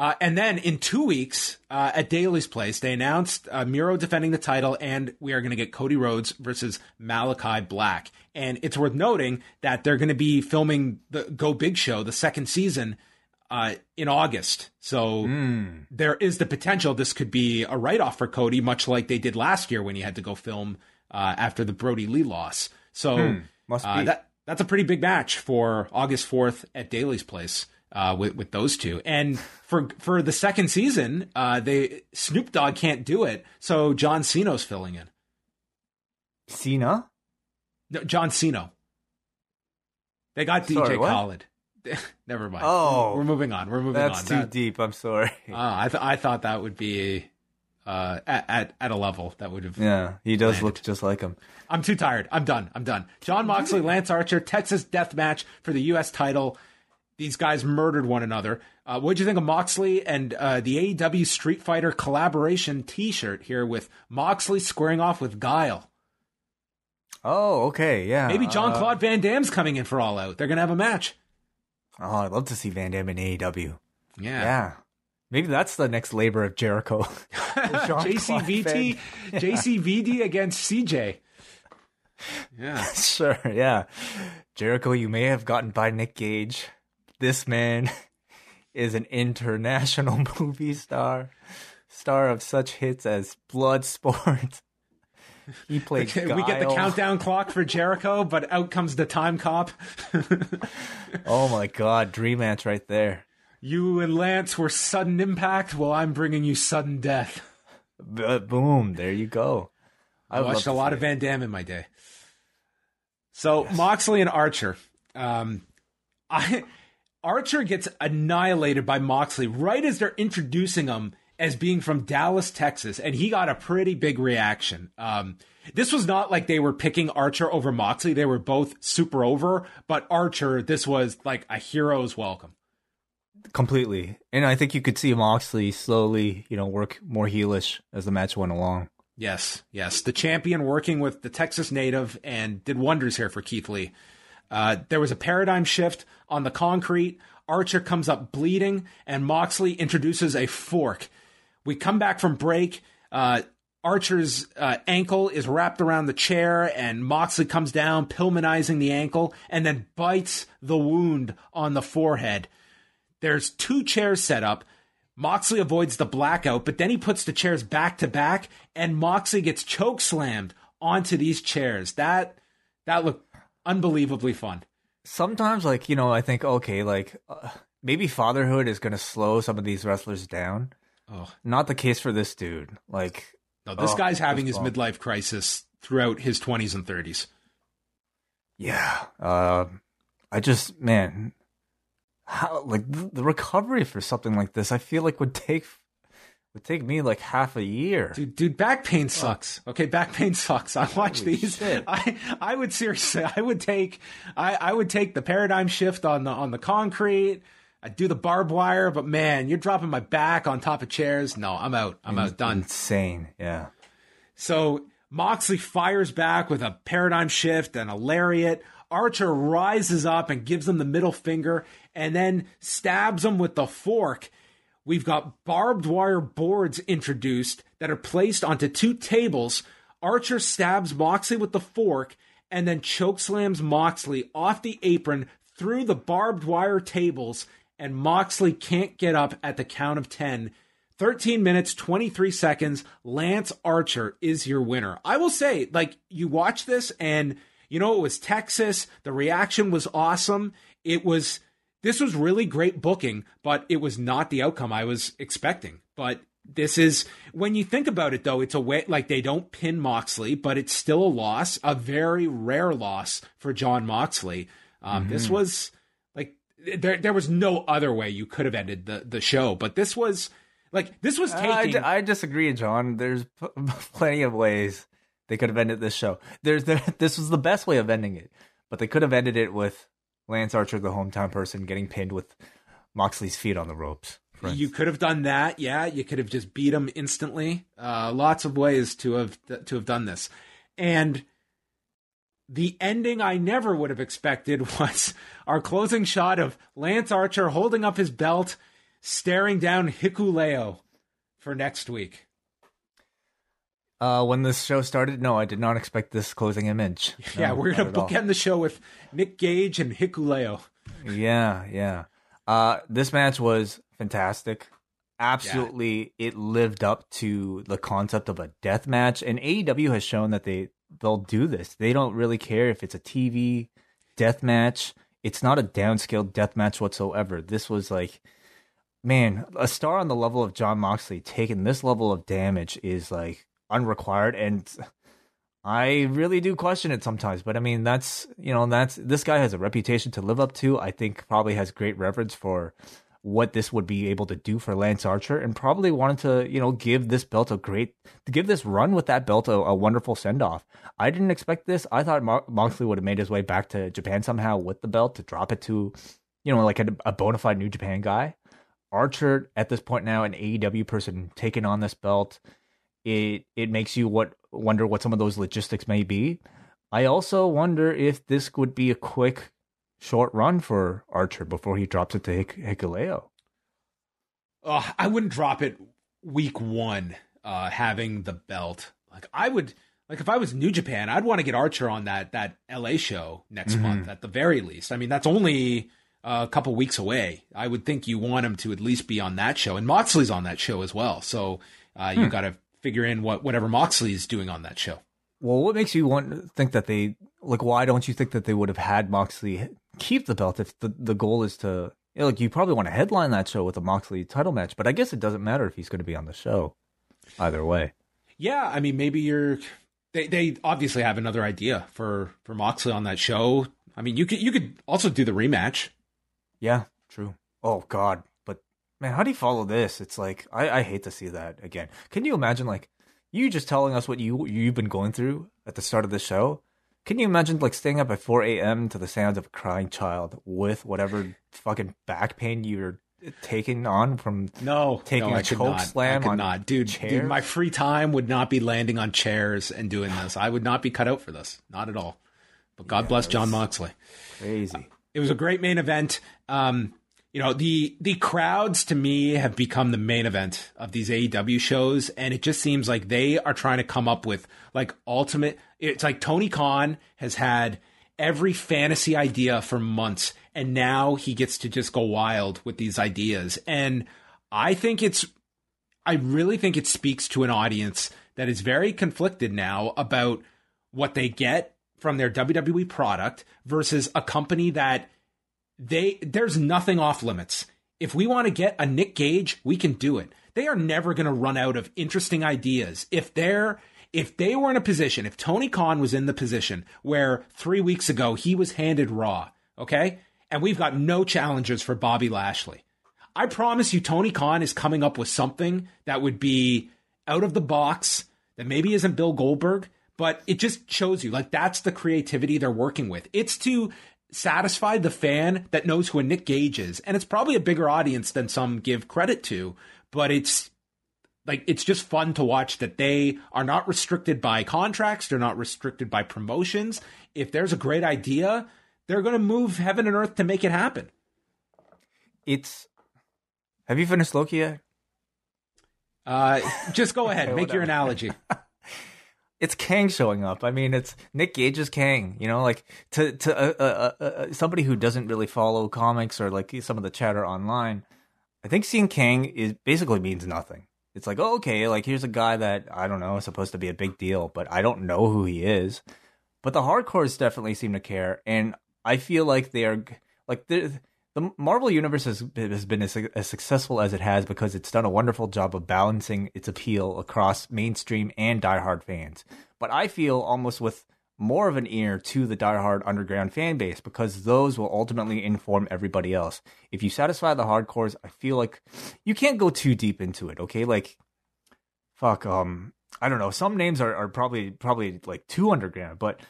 Uh, and then in two weeks uh, at Daily's Place, they announced uh, Miro defending the title, and we are going to get Cody Rhodes versus Malachi Black. And it's worth noting that they're going to be filming the Go Big Show, the second season, uh, in August. So Hmm. there is the potential this could be a write off for Cody, much like they did last year when he had to go film uh, after the Brodie Lee loss. So Hmm. Must uh, that that's a pretty big match for August fourth at Daily's Place uh, with with those two. And for for the second season, uh, they Snoop Dogg can't do it, so John Cena's filling in. Cena? No, John Cena. They got DJ Sorry, what? Khaled. Never mind. Oh. we're moving on. We're moving That's on. That's too That- deep. I'm sorry. Uh, I th- I thought that would be uh, at, at at a level that would have. yeah, he does landed. look just like him. I'm too tired. I'm done. I'm done. Jon Moxley, Lance Archer, Texas Death Match for the U.S. title. These guys murdered one another. Uh, what'd you think of Moxley and uh, the AEW Street Fighter collaboration T-shirt here with Moxley squaring off with Guile? Oh, okay, yeah. Maybe John Uh, Claude Van Damme's coming in for All Out. They're gonna have a match. Oh, I'd love to see Van Damme in AEW. Yeah. Yeah. Maybe that's the next labor of Jericho. JCVT, JCVD against CJ. Yeah. sure, yeah. Jericho, you may have gotten by Nick Gage. This man is an international movie star, star of such hits as Bloodsport. He played. we get the countdown clock for Jericho, but out comes the time cop. Oh my God, dream match right there. You and Lance were sudden impact. Well, I'm bringing you sudden death. B- boom, there you go. I would watched a lot of. Van Damme in my day. So Moxley and Archer. Um, I Archer gets annihilated by Moxley right as they're introducing him as being from Dallas, Texas, and he got a pretty big reaction. Um, this was not like they were picking Archer over Moxley; they were both super over. But Archer, this was like a hero's welcome. completely. And I think you could see Moxley slowly, you know, work more heelish as the match went along. Yes, yes. The champion working with the Texas native and did wonders here for Keith Lee. Uh, there was a paradigm shift on the concrete. Archer comes up bleeding, and Moxley introduces a fork. We come back from break. Uh, Archer's uh, ankle is wrapped around the chair, and Moxley comes down, Pillmanizing the ankle, and then bites the wound on the forehead. There's two chairs set up. Moxley avoids the blackout, but then he puts the chairs back to back, and Moxley gets choke slammed onto these chairs. That that looked unbelievably fun. Sometimes, like you know, I think okay, like uh, maybe fatherhood is going to slow some of these wrestlers down. Oh. Not the case for this dude. Like No, this Oh, guy's having his midlife crisis throughout his 20s and 30s. Yeah. Uh, I just, man, how like the recovery for something like this, I feel like would take would take me like half a year. Dude, dude, back pain sucks. Okay, back pain sucks. I watch Holy these. shit. I I would seriously, I would take, I I would take the paradigm shift on the on the concrete. I'd do the barbed wire, but man, you're dropping my back on top of chairs. No, I'm out. I'm out. Done. Insane. Yeah. So Moxley fires back with a paradigm shift and a lariat. Archer rises up and gives him the middle finger and then stabs him with the fork. We've got barbed wire boards introduced that are placed onto two tables. Archer stabs Moxley with the fork and then chokeslams Moxley off the apron through the barbed wire tables, and Moxley can't get up at the count of 10. 13 minutes, 23 seconds. Lance Archer is your winner. I will say, like, you watch this and you know, it was Texas. The reaction was awesome. It was, this was really great booking, but it was not the outcome I was expecting. But this is, when you think about it though, it's a way, like, they don't pin Moxley, but it's still a loss, a very rare loss for Jon Moxley. Um, This was, like, there, there was no other way you could have ended the, the show, but this was, like, this was I, taking. I disagree, John. There's p- plenty of ways they could have ended this show. There's there, this was the best way of ending it, but they could have ended it with Lance Archer, the hometown person, getting pinned with Moxley's feet on the ropes. You could have done that, yeah. You could have just beat him instantly. Uh, lots of ways to have to have done this, and the ending I never would have expected was our closing shot of Lance Archer holding up his belt, staring down Hikuleo for next week. Uh, when this show started, no, I did not expect this closing image. yeah, we're gonna bookend the show with Nick Gage and Hikuleo. Yeah, yeah. Uh, this match was fantastic. Absolutely, it lived up to the concept of a death match, and AEW has shown that they they'll do this. They don't really care if it's a TV death match. It's not a downscaled death match whatsoever. This was like, man, a star on the level of Jon Moxley taking this level of damage is like unrequired, and I really do question it sometimes, but I mean that's you know that's this guy has a reputation to live up to. I think probably has great reverence for what this would be able to do for Lance Archer, and probably wanted to you know give this belt a great give this run with that belt a, a wonderful send off. I didn't expect this. I thought Mo- Moxley would have made his way back to Japan somehow with the belt to drop it to you know like a, a bona fide New Japan guy. Archer at this point now an AEW person taking on this belt it it makes you what wonder what some of those logistics may be. I also wonder if this would be a quick, short run for Archer before he drops it to Hik- Hikuleo. uh, I wouldn't drop it week one, uh, having the belt. Like I would, like if I was New Japan, I'd want to get Archer on that that LA show next Mhm. month at the very least. I mean, that's only uh, a couple weeks away. I would think you want him to at least be on that show, and Moxley's on that show as well. So uh, you got to figure in what whatever Moxley is doing on that show. Well, what makes you want think that they like? Why don't you think that they would have had Moxley keep the belt if the the goal is to? You know, like you probably want to headline that show with a Moxley title match, but I guess it doesn't matter if he's going to be on the show. Either way, Yeah, I mean, maybe you're. They they obviously have another idea for for Moxley on that show. I mean, you could you could also do the rematch. yeah, true. Oh God, man, how do you follow this? It's like I, I hate to see that again. Can you imagine like you just telling us what you you've been going through at the start of the show? Can you imagine like staying up at four a.m. to the sounds of a crying child with whatever fucking back pain you're taking on from No, Taking no, a choke slam I could on not, dude. Dude, my free time would not be landing on chairs and doing this. I would not be cut out for this, not at all. But God bless Jon Moxley. crazy? It was a great main event. Um, you know the the crowds to me have become the main event of these AEW shows and it just seems like they are trying to come up with like ultimate it's like Tony Khan has had every fantasy idea for months and now he gets to just go wild with these ideas. And I think it's I really think it speaks to an audience that is very conflicted now about what they get from their WWE product versus a company that they there's nothing off limits. If we want to get a Nick Gage, we can do it. They are never going to run out of interesting ideas. If they're if they were in a position, if Tony Khan was in the position where 3 weeks ago he was handed Raw, okay? And we've got no challengers for Bobby Lashley. I promise you Tony Khan is coming up with something that would be out of the box that maybe isn't Bill Goldberg, but it just shows you like that's the creativity they're working with. It's to satisfy the fan that knows who a Nick Gage is. And it's probably a bigger audience than some give credit to, but it's like it's just fun to watch that they are not restricted by contracts, they're not restricted by promotions. If there's a great idea, they're going to move heaven and earth to make it happen. It's Have you finished Loki yet? Uh, just go ahead, Okay, make your analogy. it's Kang showing up. I mean, it's Nick Gage's Kang. You know, like to to uh, uh, uh, uh, somebody who doesn't really follow comics or like some of the chatter online. I think seeing Kang is basically means nothing. It's like, oh, okay, like here's a guy that I don't know is supposed to be a big deal, but I don't know who he is. But the hardcores definitely seem to care, and I feel like they are like the the Marvel universe has has been as, as successful as it has because it's done a wonderful job of balancing its appeal across mainstream and diehard fans. But I feel almost with more of an ear to the diehard underground fan base because those will ultimately inform everybody else. If you satisfy the hardcores, I feel like you can't go too deep into it. Okay, like fuck, um, I don't know. Some names are, are probably probably like too underground, but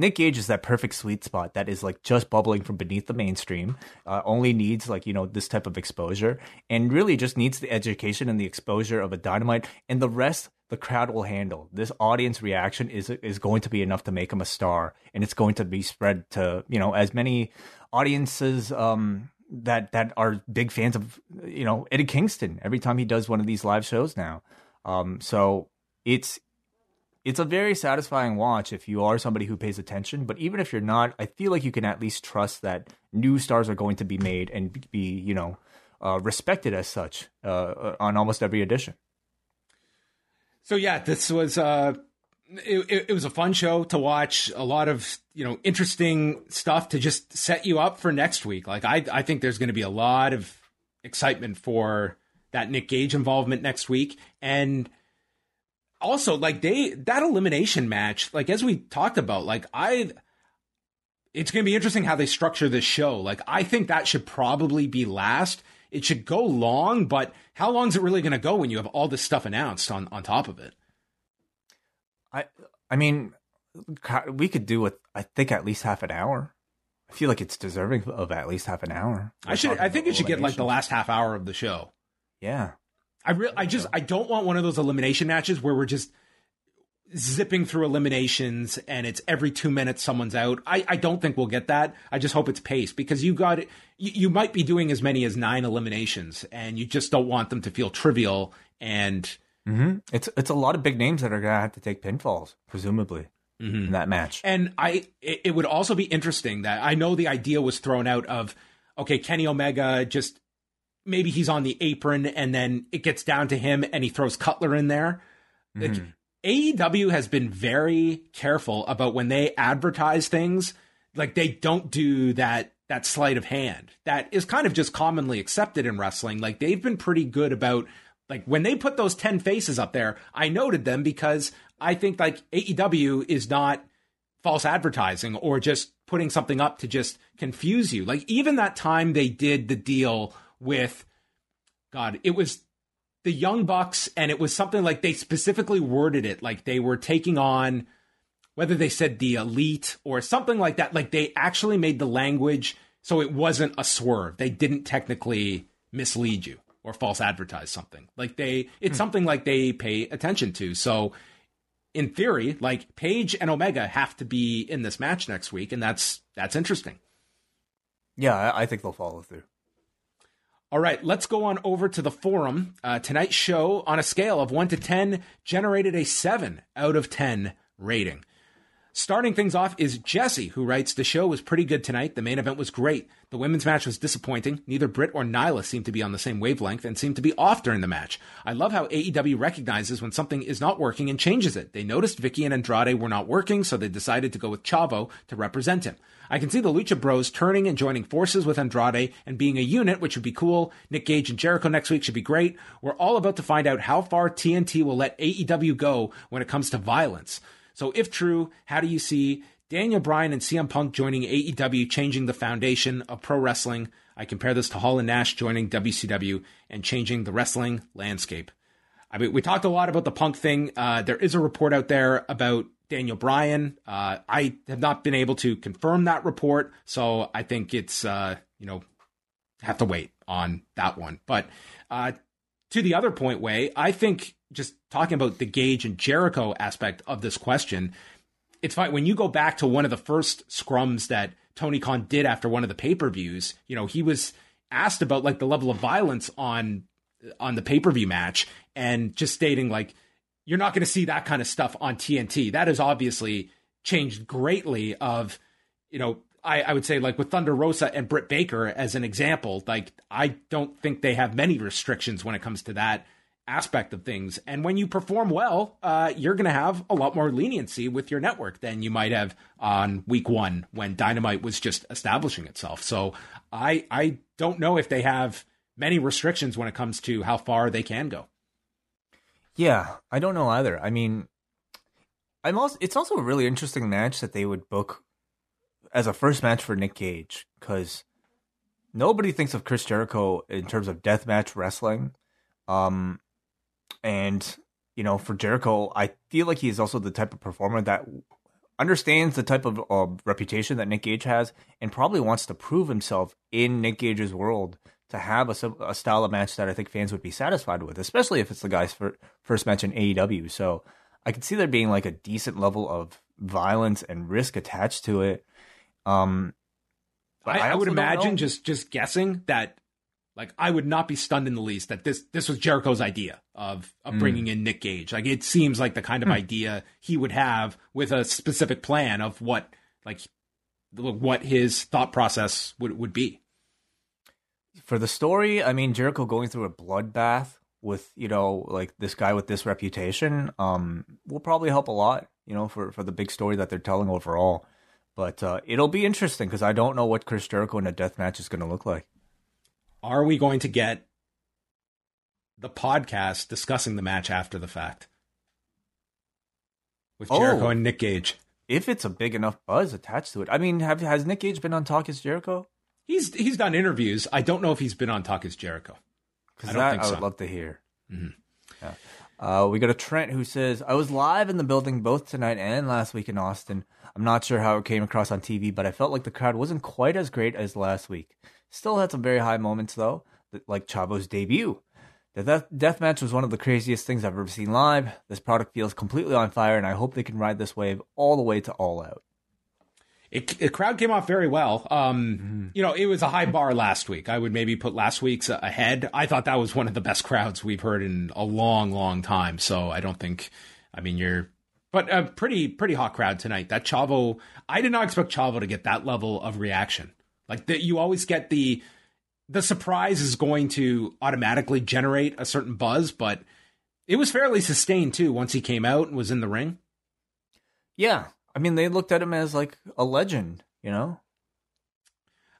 Nick Gage is that perfect sweet spot that is like just bubbling from beneath the mainstream. Uh, only needs like you know this type of exposure, and really just needs the education and the exposure of a dynamite, and the rest the crowd will handle. This audience reaction is is going to be enough to make him a star, and it's going to be spread to you know as many audiences um, that that are big fans of you know Eddie Kingston every time he does one of these live shows now. Um, so it's it's a very satisfying watch if you are somebody who pays attention. But even if you're not, I feel like you can at least trust that new stars are going to be made and be, you know, uh, respected as such uh, on almost every edition. So yeah, this was uh it, it, it was a fun show to watch. A lot of you know interesting stuff to just set you up for next week. Like I I think there's going to be a lot of excitement for that Nick Gage involvement next week, and also like they that elimination match. Like as we talked about, like I. It's going to be interesting how they structure this show. Like, I think that should probably be last. It should go long, but how long is it really going to go when you have all this stuff announced on, on top of it? I I mean, we could do with I think at least half an hour. I feel like it's deserving of at least half an hour. I should. I think it should get like the last half hour of the show. Yeah, I really. I just. I don't want one of those elimination matches where we're just zipping through eliminations and it's every two minutes someone's out. I, I don't think we'll get that. I just hope it's paced because you got it. You, you might be doing as many as nine eliminations and you just don't want them to feel trivial and. Mm-hmm. It's it's a lot of big names that are gonna have to take pinfalls, presumably, mm-hmm. in that match. And I, it, it would also be interesting that I know the idea was thrown out of, okay, Kenny Omega just maybe he's on the apron and then it gets down to him and he throws Cutler in there. Mm-hmm. AEW has been very careful about when they advertise things, like they don't do that that sleight of hand. That is kind of just commonly accepted in wrestling. Like they've been pretty good about like when they put those 10 faces up there, I noted them because I think like AEW is not false advertising or just putting something up to just confuse you. Like even that time they did the deal with God, it was the Young Bucks, and it was something like they specifically worded it like they were taking on whether they said the elite or something like that. Like they actually made the language so it wasn't a swerve. They didn't technically mislead you or false advertise something. Like they, it's hmm. something like they pay attention to. So in theory, like Page and Omega have to be in this match next week, and that's that's interesting. Yeah, I think they'll follow through. All right, let's go on over to the forum. Uh, tonight's show, on a scale of 1 to 10, generated a 7 out of 10 rating. Starting things off is Jesse, who writes The show was pretty good tonight. The main event was great. The women's match was disappointing. Neither Britt or Nyla seemed to be on the same wavelength and seemed to be off during the match. I love how AEW recognizes when something is not working and changes it. They noticed Vickie and Andrade were not working, so they decided to go with Chavo to represent him. I can see the Lucha Bros turning and joining forces with Andrade and being a unit, which would be cool. Nick Gage and Jericho next week should be great. We're all about to find out how far TNT will let AEW go when it comes to violence. So, if true, how do you see Daniel Bryan and CM Punk joining AEW, changing the foundation of pro wrestling? I compare this to Hall and Nash joining WCW and changing the wrestling landscape. I mean, we talked a lot about the Punk thing. Uh, there is a report out there about Daniel Bryan. Uh, I have not been able to confirm that report, so I think it's uh, you know have to wait on that one. But uh, to the other point, way I think just talking about the Gage and Jericho aspect of this question, it's fine when you go back to one of the first scrums that Tony Khan did after one of the pay per views. You know, he was asked about like the level of violence on on the pay per view match, and just stating like you're not going to see that kind of stuff on TNT. That has obviously changed greatly. Of you know, I, I would say like with Thunder Rosa and Britt Baker as an example. Like I don't think they have many restrictions when it comes to that aspect of things. And when you perform well, uh, you're going to have a lot more leniency with your network than you might have on week one when Dynamite was just establishing itself. So I I don't know if they have many restrictions when it comes to how far they can go. Yeah, I don't know either. I mean, I'm also it's also a really interesting match that they would book as a first match for Nick Gage because nobody thinks of Chris Jericho in terms of deathmatch wrestling. Um, and you know, for Jericho, I feel like he is also the type of performer that understands the type of uh, reputation that Nick Gage has, and probably wants to prove himself in Nick Gage's world to have a, a style of match that I think fans would be satisfied with, especially if it's the guy's fir- first match in AEW. So I could see there being like a decent level of violence and risk attached to it. Um, I, I, would imagine just just guessing that like I would not be stunned in the least that this this was Jericho's idea of of mm. bringing in Nick Gage. Like it seems like the kind of mm. idea he would have with a specific plan of what like what his thought process would would be. For the story, I mean Jericho going through a bloodbath with, you know, like this guy with this reputation um will probably help a lot, you know, for for the big story that they're telling overall. But uh, it'll be interesting because I don't know what Chris Jericho in a death match is going to look like are we going to get the podcast discussing the match after the fact with Jericho oh, and Nick Gage? If it's a big enough buzz attached to it, I mean, have has Nick Gage been on Talk Is Jericho? He's he's done interviews. I don't know if he's been on Talk Is Jericho. I don't that I would love to hear. Mm-hmm. Yeah. Uh, we got a Trent who says, I was live in the building both tonight and last week in Austin. I'm not sure how it came across on TV, but I felt like the crowd wasn't quite as great as last week. Still had some very high moments though, like Chavo's debut. The death, death match was one of the craziest things I've ever seen live. This product feels completely on fire, and I hope they can ride this wave all the way to All Out. It, the crowd came off very well. Um, mm-hmm. You know, it was a high bar last week. I would maybe put last week's ahead. I thought that was one of the best crowds we've heard in a long, long time. So I don't think, I mean, you're, but a pretty, pretty hot crowd tonight. That Chavo, I did not expect Chavo to get that level of reaction. Like that, you always get the the surprise is going to automatically generate a certain buzz, but it was fairly sustained too once he came out and was in the ring. Yeah, I mean they looked at him as like a legend, you know.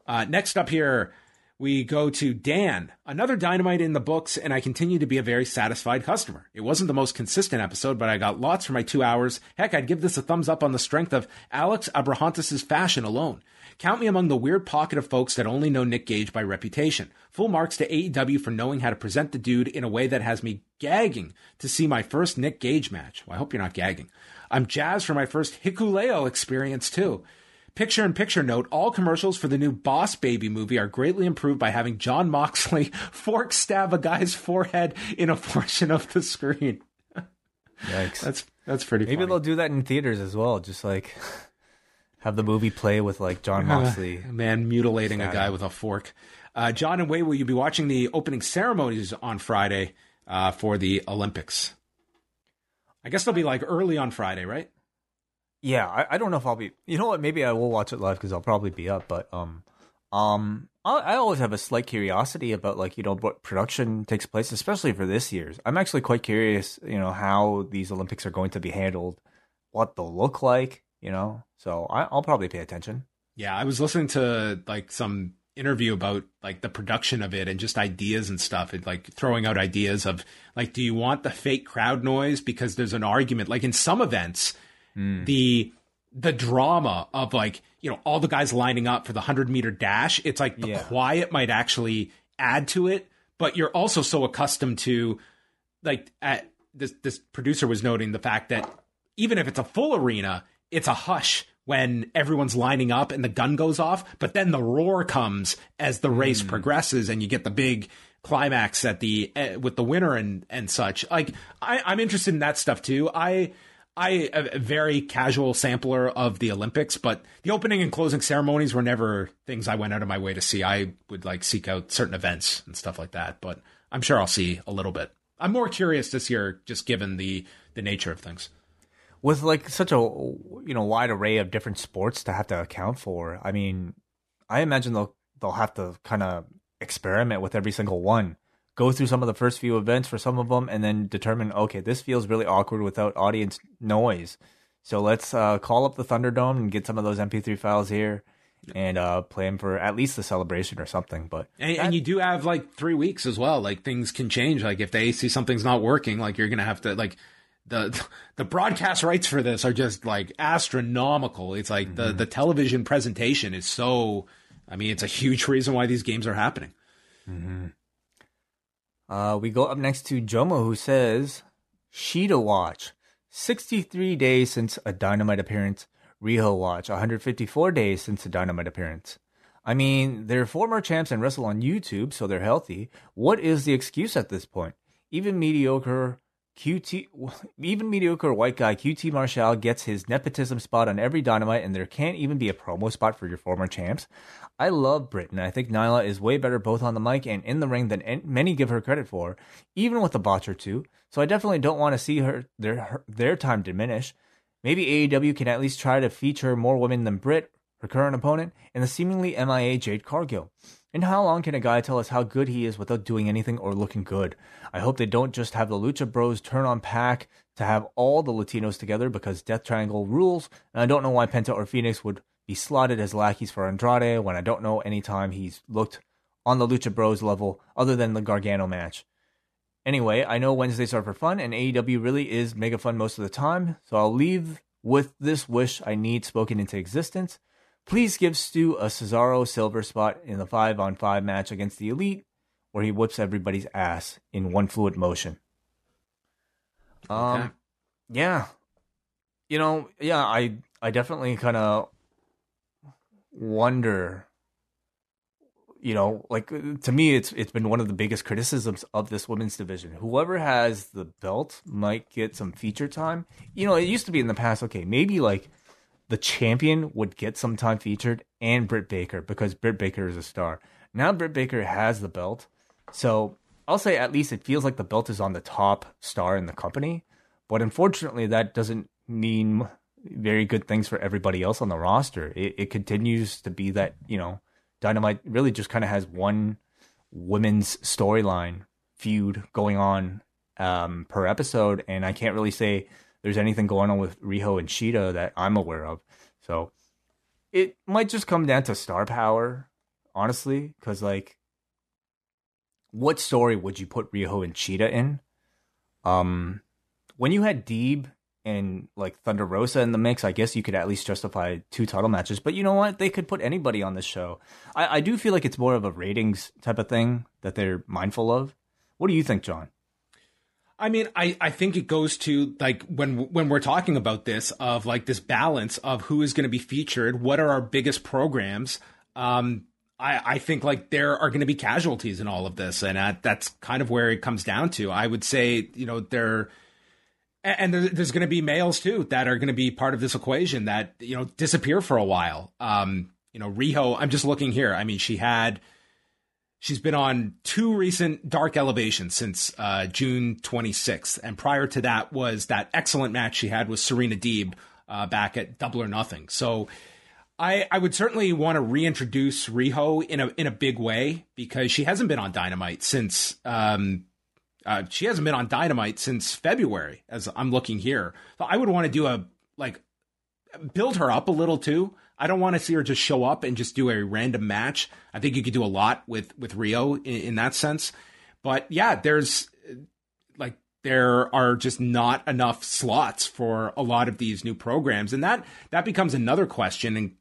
Uh, next up here, we go to Dan. Another dynamite in the books, and I continue to be a very satisfied customer. It wasn't the most consistent episode, but I got lots for my two hours. Heck, I'd give this a thumbs up on the strength of Alex Abrahantes' fashion alone. Count me among the weird pocket of folks that only know Nick Gage by reputation. Full marks to AEW for knowing how to present the dude in a way that has me gagging to see my first Nick Gage match. Well, I hope you're not gagging. I'm jazzed for my first Hikuleo experience too. Picture in picture note, all commercials for the new Boss Baby movie are greatly improved by having Jon Moxley fork stab a guy's forehead in a portion of the screen. Yikes. That's that's pretty Maybe funny. they'll do that in theaters as well, just like have the movie play with like Jon Moxley. man mutilating a guy with a fork. Uh, John and Wai, will you be watching the opening ceremonies on Friday uh, for the Olympics? I guess they'll be like early on Friday, right? Yeah, I, I don't know if I'll be. You know what? Maybe I will watch it live because I'll probably be up. But um, um, I, I always have a slight curiosity about like you know what production takes place, especially for this year's. I'm actually quite curious, you know, how these Olympics are going to be handled, what they'll look like, you know. So I, I'll probably pay attention. Yeah, I was listening to like some interview about like the production of it and just ideas and stuff and like throwing out ideas of like do you want the fake crowd noise because there's an argument like in some events mm. the the drama of like you know all the guys lining up for the 100 meter dash it's like the yeah. quiet might actually add to it but you're also so accustomed to like at this this producer was noting the fact that even if it's a full arena it's a hush when everyone's lining up and the gun goes off, but then the roar comes as the race mm. progresses and you get the big climax at the uh, with the winner and and such. Like I, I'm interested in that stuff too. I I a very casual sampler of the Olympics, but the opening and closing ceremonies were never things I went out of my way to see. I would like seek out certain events and stuff like that, but I'm sure I'll see a little bit. I'm more curious this year, just given the the nature of things with like such a you know wide array of different sports to have to account for. I mean, I imagine they'll they'll have to kind of experiment with every single one. Go through some of the first few events for some of them, and then determine okay, this feels really awkward without audience noise. So let's uh, call up the Thunderdome and get some of those MP3 files here and uh, play them for at least the celebration or something. But and, that, and, you do have like three weeks as well. Like things can change. Like if they see something's not working, like you're gonna have to like the the broadcast rights for this are just like astronomical. It's like mm-hmm. the the television presentation is so. I mean, it's a huge reason why these games are happening. Mm-hmm. Uh, we go up next to Jomo, who says, "Shida watch, sixty three days since a Dynamite appearance. Riho watch, one hundred fifty four days since a Dynamite appearance." I mean, they're former champs and wrestle on YouTube, so they're healthy. What is the excuse at this point? Even mediocre QT, even mediocre white guy QT Marshall gets his nepotism spot on every dynamite, and there can't even be a promo spot for your former champs. I love Britain. I think Nyla is way better both on the mic and in the ring than many give her credit for, even with a botch or two. So I definitely don't want to see her their her, their time diminish. Maybe AEW can at least try to feature more women than Britt, her current opponent, and the seemingly MIA Jade Cargill. And how long can a guy tell us how good he is without doing anything or looking good? I hope they don't just have the Lucha Bros turn on PAC to have all the Latinos together because Death Triangle rules, and I don't know why Penta or Fenix would be slotted as lackeys for Andrade when I don't know any time he's looked on the Lucha Bros level other than the Gargano match. Anyway, I know Wednesdays are for fun, and AEW really is mega fun most of the time, so I'll leave with this wish I need spoken into existence. Please give Stu a Cesaro silver spot in the 5 on 5 match against the Elite, where he whips everybody's ass in one fluid motion. Um, yeah. You know, yeah, I I definitely kind of wonder you know, like to me, it's it's been one of the biggest criticisms of this women's division. Whoever has the belt might get some feature time. You know, it used to be in the past. Okay, maybe like the champion would get some time featured and Britt Baker because Britt Baker is a star. Now Britt Baker has the belt. So I'll say at least it feels like the belt is on the top star in the company. But unfortunately, that doesn't mean very good things for everybody else on the roster. It, it continues to be that, you know, Dynamite really just kind of has one women's storyline feud going on um, per episode. And I can't really say there's anything going on with Riho and Shida that I'm aware of. So it might just come down to star power, honestly, because like, what story would you put Riho and Shida in? Um, when you had Deeb and like Thunder Rosa in the mix, I guess you could at least justify two title matches. But you know what? They could put anybody on this show. I, I do feel like it's more of a ratings type of thing that they're mindful of. What do you think, John? I mean, I, I think it goes to like when when we're talking about this of like this balance of who is going to be featured, what are our biggest programs. Um, I I think like there are going to be casualties in all of this, and uh, that's kind of where it comes down to. I would say you know there, and there's going to be males too that are going to be part of this equation that you know disappear for a while. Um, you know, Riho. I'm just looking here. I mean, she had She's been on two recent dark elevations since uh, June 26th, and prior to that was that excellent match she had with Serena Deeb uh, back at Double or Nothing. So I, I would certainly want to reintroduce Riho in a in a big way because she hasn't been on Dynamite since um, uh, she hasn't been on Dynamite since February. As I'm looking here, so I would want to do a like build her up a little too. I don't want to see her just show up and just do a random match. I think you could do a lot with with Riho in, in that sense. But yeah, there's like there are just not enough slots for a lot of these new programs, and that that becomes another question. And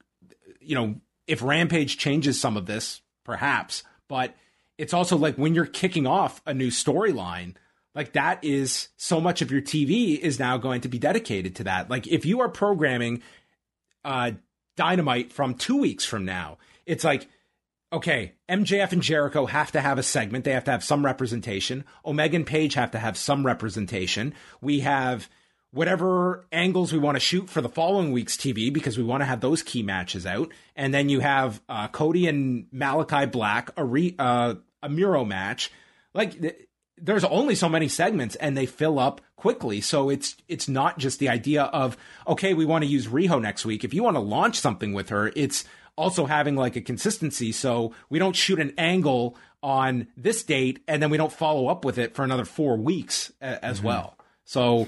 you know, if Rampage changes some of this, perhaps, but it's also like when you're kicking off a new storyline like that is so much of your TV is now going to be dedicated to that. Like if you are programming uh Dynamite from 2 weeks from now, it's like okay, MJF and Jericho have to have a segment. They have to have some representation. Omega and Page have to have some representation. We have whatever angles we want to shoot for the following week's TV because we want to have those key matches out. And then you have uh, Cody and Malakai Black, a, re, uh, a Miro match. Like, there's only so many segments and they fill up quickly. So it's it's not just the idea of okay, we want to use Riho next week. If you want to launch something with her, it's also having like a consistency so we don't shoot an angle on this date and then we don't follow up with it for another 4 weeks a- as mm-hmm. well. So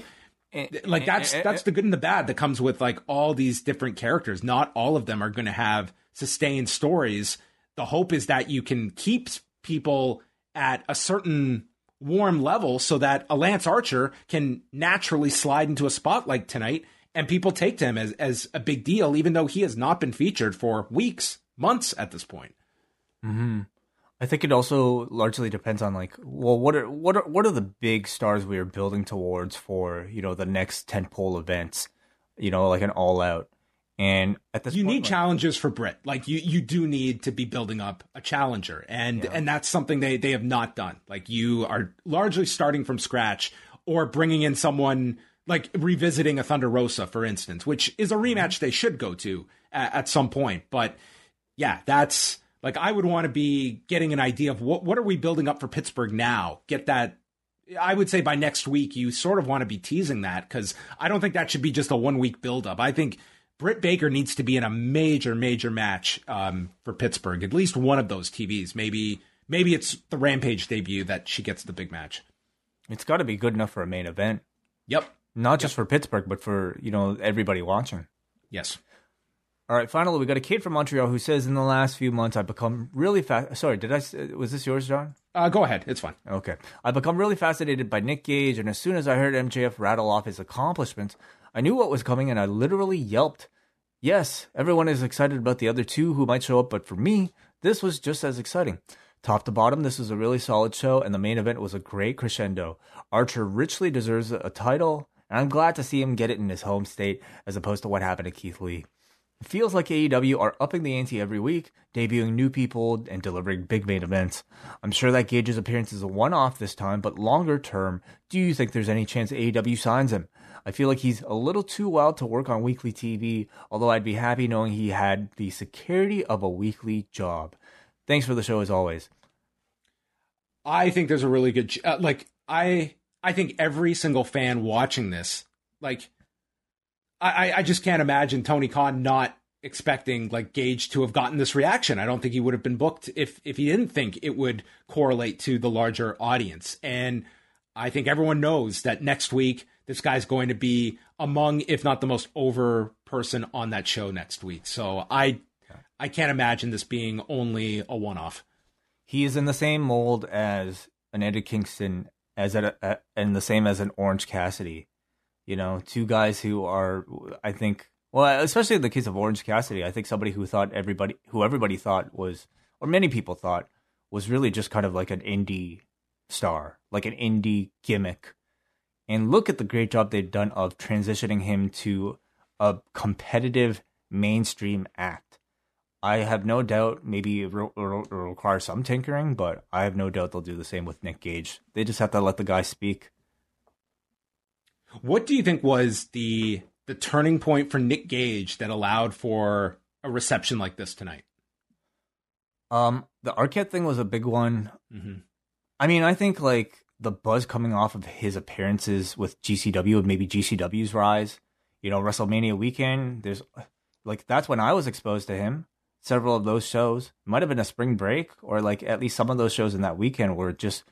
eh, like eh, that's eh, that's the good and the bad that comes with like all these different characters. Not all of them are going to have sustained stories. The hope is that you can keep people at a certain warm level so that a Lance Archer can naturally slide into a spot like tonight and people take him as, as a big deal, even though he has not been featured for weeks, months at this point. Mm-hmm. I think it also largely depends on like, well, what are what are what are the big stars we are building towards for you know the next tentpole events, you know, like an all out. And at this you point, need like, challenges for Britt. Like you, you do need to be building up a challenger, and yeah. and that's something they they have not done. Like you are largely starting from scratch, or bringing in someone like revisiting a Thunder Rosa, for instance, which is a rematch mm-hmm. they should go to at, at some point. But yeah, that's like I would want to be getting an idea of what what are we building up for Pittsburgh now. Get that I would say by next week, you sort of want to be teasing that because I don't think that should be just a one week buildup. I think Britt Baker needs to be in a major, major match um, for Pittsburgh. At least one of those TVs. Maybe, maybe it's the Rampage debut that she gets the big match. It's got to be good enough for a main event. Yep. Not just yep. for Pittsburgh, but for you know everybody watching. Yes. All right. Finally, we got a kid from Montreal who says, "In the last few months, I've become really fast." Sorry, did I? Was this yours, John? Uh, go ahead. It's fine. Okay. I've become really fascinated by Nick Gage, and as soon as I heard MJF rattle off his accomplishments, I knew what was coming, and I literally yelped. Yes, everyone is excited about the other two who might show up, but for me, this was just as exciting. Top to bottom, this was a really solid show, and the main event was a great crescendo. Archer richly deserves a title, and I'm glad to see him get it in his home state as opposed to what happened to Keith Lee. It feels like AEW are upping the ante every week, debuting new people and delivering big main events. I'm sure that Gage's appearance is a one off this time, but longer term, do you think there's any chance AEW signs him? I feel like he's a little too wild to work on weekly TV, although I'd be happy knowing he had the security of a weekly job. Thanks for the show as always. I think there's a really good uh, like I I think every single fan watching this like I I just can't imagine Tony Khan not expecting like Gage to have gotten this reaction. I don't think he would have been booked if if he didn't think it would correlate to the larger audience. And I think everyone knows that next week this guy's going to be among, if not the most over person on that show next week. So I, I can't imagine this being only a one off. He is in the same mold as an Eddie Kingston, as a, a, and the same as an Orange Cassidy. You know, two guys who are, I think, well, especially in the case of Orange Cassidy, I think somebody who thought everybody, who everybody thought was, or many people thought was really just kind of like an indie star, like an indie gimmick and look at the great job they've done of transitioning him to a competitive mainstream act. I have no doubt maybe it will require some tinkering, but I have no doubt they'll do the same with Nick Gage. They just have to let the guy speak. What do you think was the the turning point for Nick Gage that allowed for a reception like this tonight? Um, the Arquette thing was a big one. Mm-hmm. I mean, I think like the buzz coming off of his appearances with GCW and maybe GCW's rise, you know, WrestleMania weekend, there's like that's when I was exposed to him. Several of those shows might have been a spring break or like at least some of those shows in that weekend were just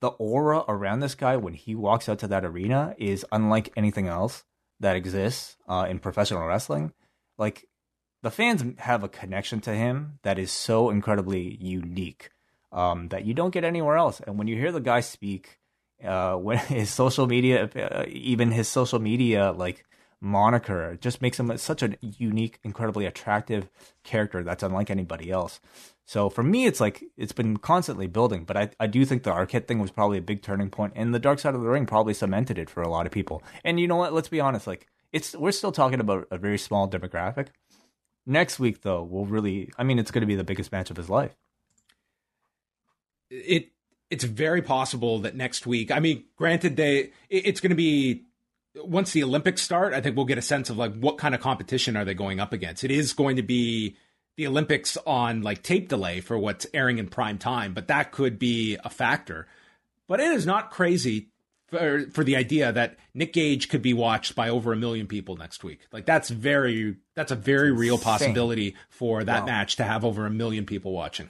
the aura around this guy when he walks out to that arena is unlike anything else that exists uh, in professional wrestling. Like the fans have a connection to him that is so incredibly unique um, that you don't get anywhere else. And when you hear the guy speak, uh, when his social media, uh, even his social media like moniker, just makes him such a unique, incredibly attractive character that's unlike anybody else. So for me, it's like it's been constantly building, but I, I do think the Arquette thing was probably a big turning point, and the Dark Side of the Ring probably cemented it for a lot of people. And you know what? Let's be honest, like it's we're still talking about a very small demographic. Next week, though, we'll really, I mean, it's going to be the biggest match of his life. It it's very possible that next week. I mean, granted, they it's going to be once the Olympics start. I think we'll get a sense of like what kind of competition are they going up against. It is going to be the Olympics on like tape delay for what's airing in prime time, but that could be a factor. But it is not crazy for for the idea that Nick Gage could be watched by over a million people next week. Like that's very that's a very real possibility for that Wow. match to have over a million people watching.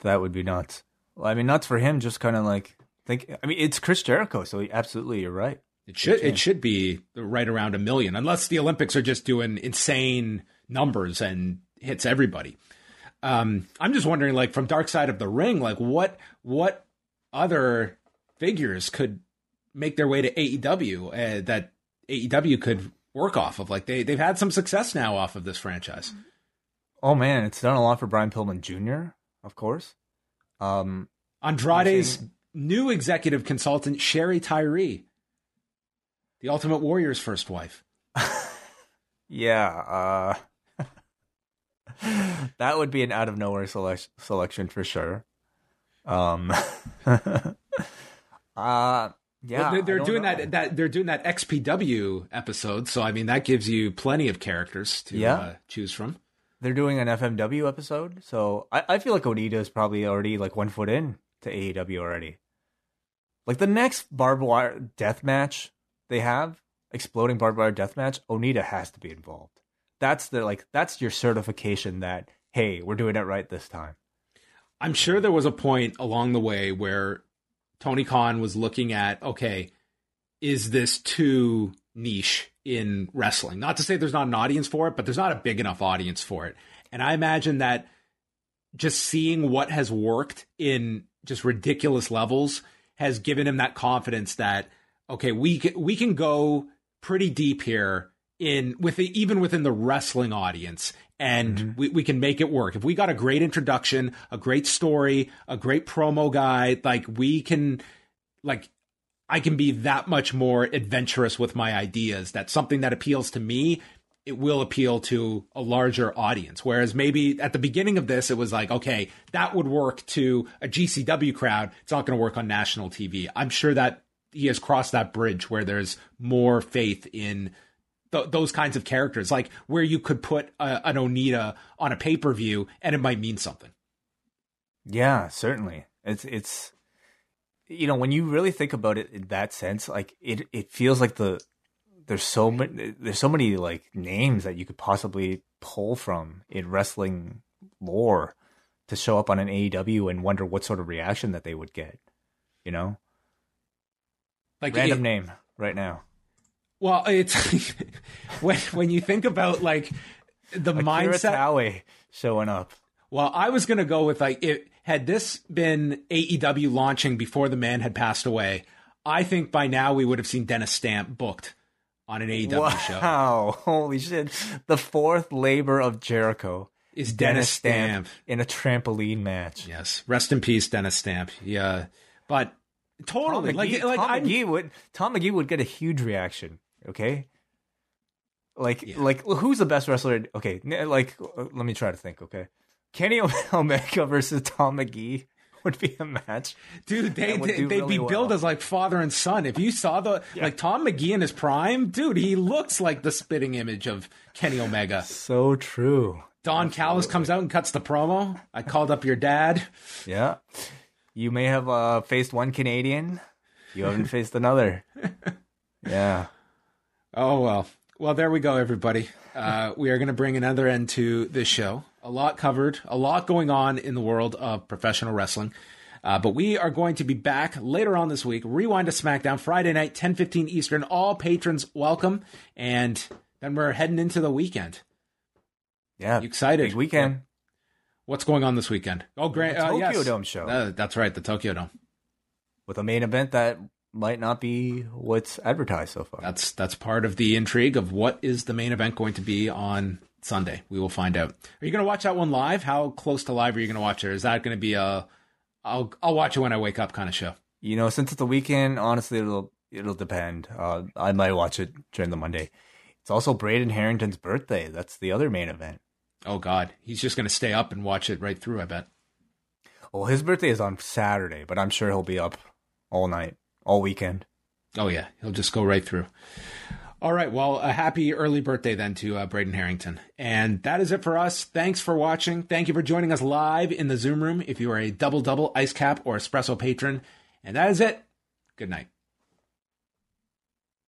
That would be nuts. Well, I mean, nuts for him, just kind of like think. I mean, it's Chris Jericho, so absolutely, you're right. It should it should be right around a million, unless the Olympics are just doing insane numbers and hits everybody. Um, I'm just wondering, like from Dark Side of the Ring, like what what other figures could make their way to AEW uh, that AEW could work off of? Like they they've had some success now off of this franchise. Oh man, it's done a lot for Brian Pillman Jr. Of course. Um, Andrade's saying- new executive consultant Shari Tyree, the Ultimate Warrior's first wife. yeah, uh, that would be an out of nowhere select- selection for sure. Um, uh, yeah, they're, they're doing know. that that they're doing that XPW episode, so I mean that gives you plenty of characters to Yeah. uh, choose from. They're doing an FMW episode, so I, I feel like Onita is probably already like one foot in to AEW already. Like the next barbed wire death match they have, exploding barbed wire death match, Onita has to be involved. That's the like that's your certification that hey, we're doing it right this time. I'm sure there was a point along the way where Tony Khan was looking at, okay, is this too niche in wrestling? Not to say there's not an audience for it, but there's not a big enough audience for it. And I imagine that just seeing what has worked in just ridiculous levels has given him that confidence that okay, we can, we can go pretty deep here in with the, even within the wrestling audience and mm-hmm. we, we can make it work. If we got a great introduction, a great story, a great promo guy, like we can like I can be that much more adventurous with my ideas. That something that appeals to me, it will appeal to a larger audience. Whereas maybe at the beginning of this, it was like, okay, that would work to a GCW crowd. It's not going to work on national TV. I'm sure that he has crossed that bridge where there's more faith in th- those kinds of characters, like where you could put a, an Onita on a pay per view and it might mean something. Yeah, certainly. It's it's you know when you really think about it in that sense, like it it feels like the there's so many there's so many like names that you could possibly pull from in wrestling lore to show up on an AEW and wonder what sort of reaction that they would get. You know, Like random it- name right now. Well, it's when when you think about like the Akira mindset. Showing up. Well, I was gonna go with like it had this been AEW launching before the man had passed away. I think by now we would have seen Dennis Stamp booked on an AEW show. Wow, holy shit! The fourth labor of Jericho Is Dennis Stamp? in a trampoline match. Yes, rest in peace, Dennis Stamp. Yeah, but totally Tom like Magee, like Tom I'm Magee would Tom Magee would get a huge reaction. Okay, like Yeah. like who's the best wrestler? Okay, like let me try to think. Okay, Kenny Omega versus Tom Magee would be a match. Dude, they, That would they, they'd be really billed well. as like father and son. If you saw the like Tom Magee in his prime, dude, he looks like the spitting image of Kenny Omega. So true. Don Callis comes out and cuts the promo. I called up your dad. Yeah. You may have uh, faced one Canadian. You haven't faced another. Yeah. Oh well. Well, there we go, everybody. Uh, we are going to bring another end to this show. A lot covered, a lot going on in the world of professional wrestling. Uh, but we are going to be back later on this week. Rewind to SmackDown Friday night, ten fifteen Eastern. All patrons welcome, and then we're heading into the weekend. Yeah. You excited? Big weekend. What's going on this weekend? Oh, great! The Uh, Tokyo yes. Dome show. Uh, that's right, the Tokyo Dome. With a main event that might not be what's advertised so far. That's that's part of the intrigue of what is the main event going to be on Sunday. We will find out. Are you going to watch that one live? How close to live are you going to watch it? Is that going to be a I'll I'll watch it when I wake up kind of show? You know, since it's a weekend, honestly, it'll it'll depend. Uh, I might watch it during the Monday. It's also Braden Harrington's birthday. That's the other main event. Oh God, he's just going to stay up and watch it right through. I bet. Well, his birthday is on Saturday, but I'm sure he'll be up all night, all weekend. Oh yeah, he'll just go right through. All right, well, a happy early birthday then to uh, Braden Harrington. And that is it for us. Thanks for watching. Thank you for joining us live in the Zoom room if you are a double double ice cap or espresso patron. And that is it. Good night.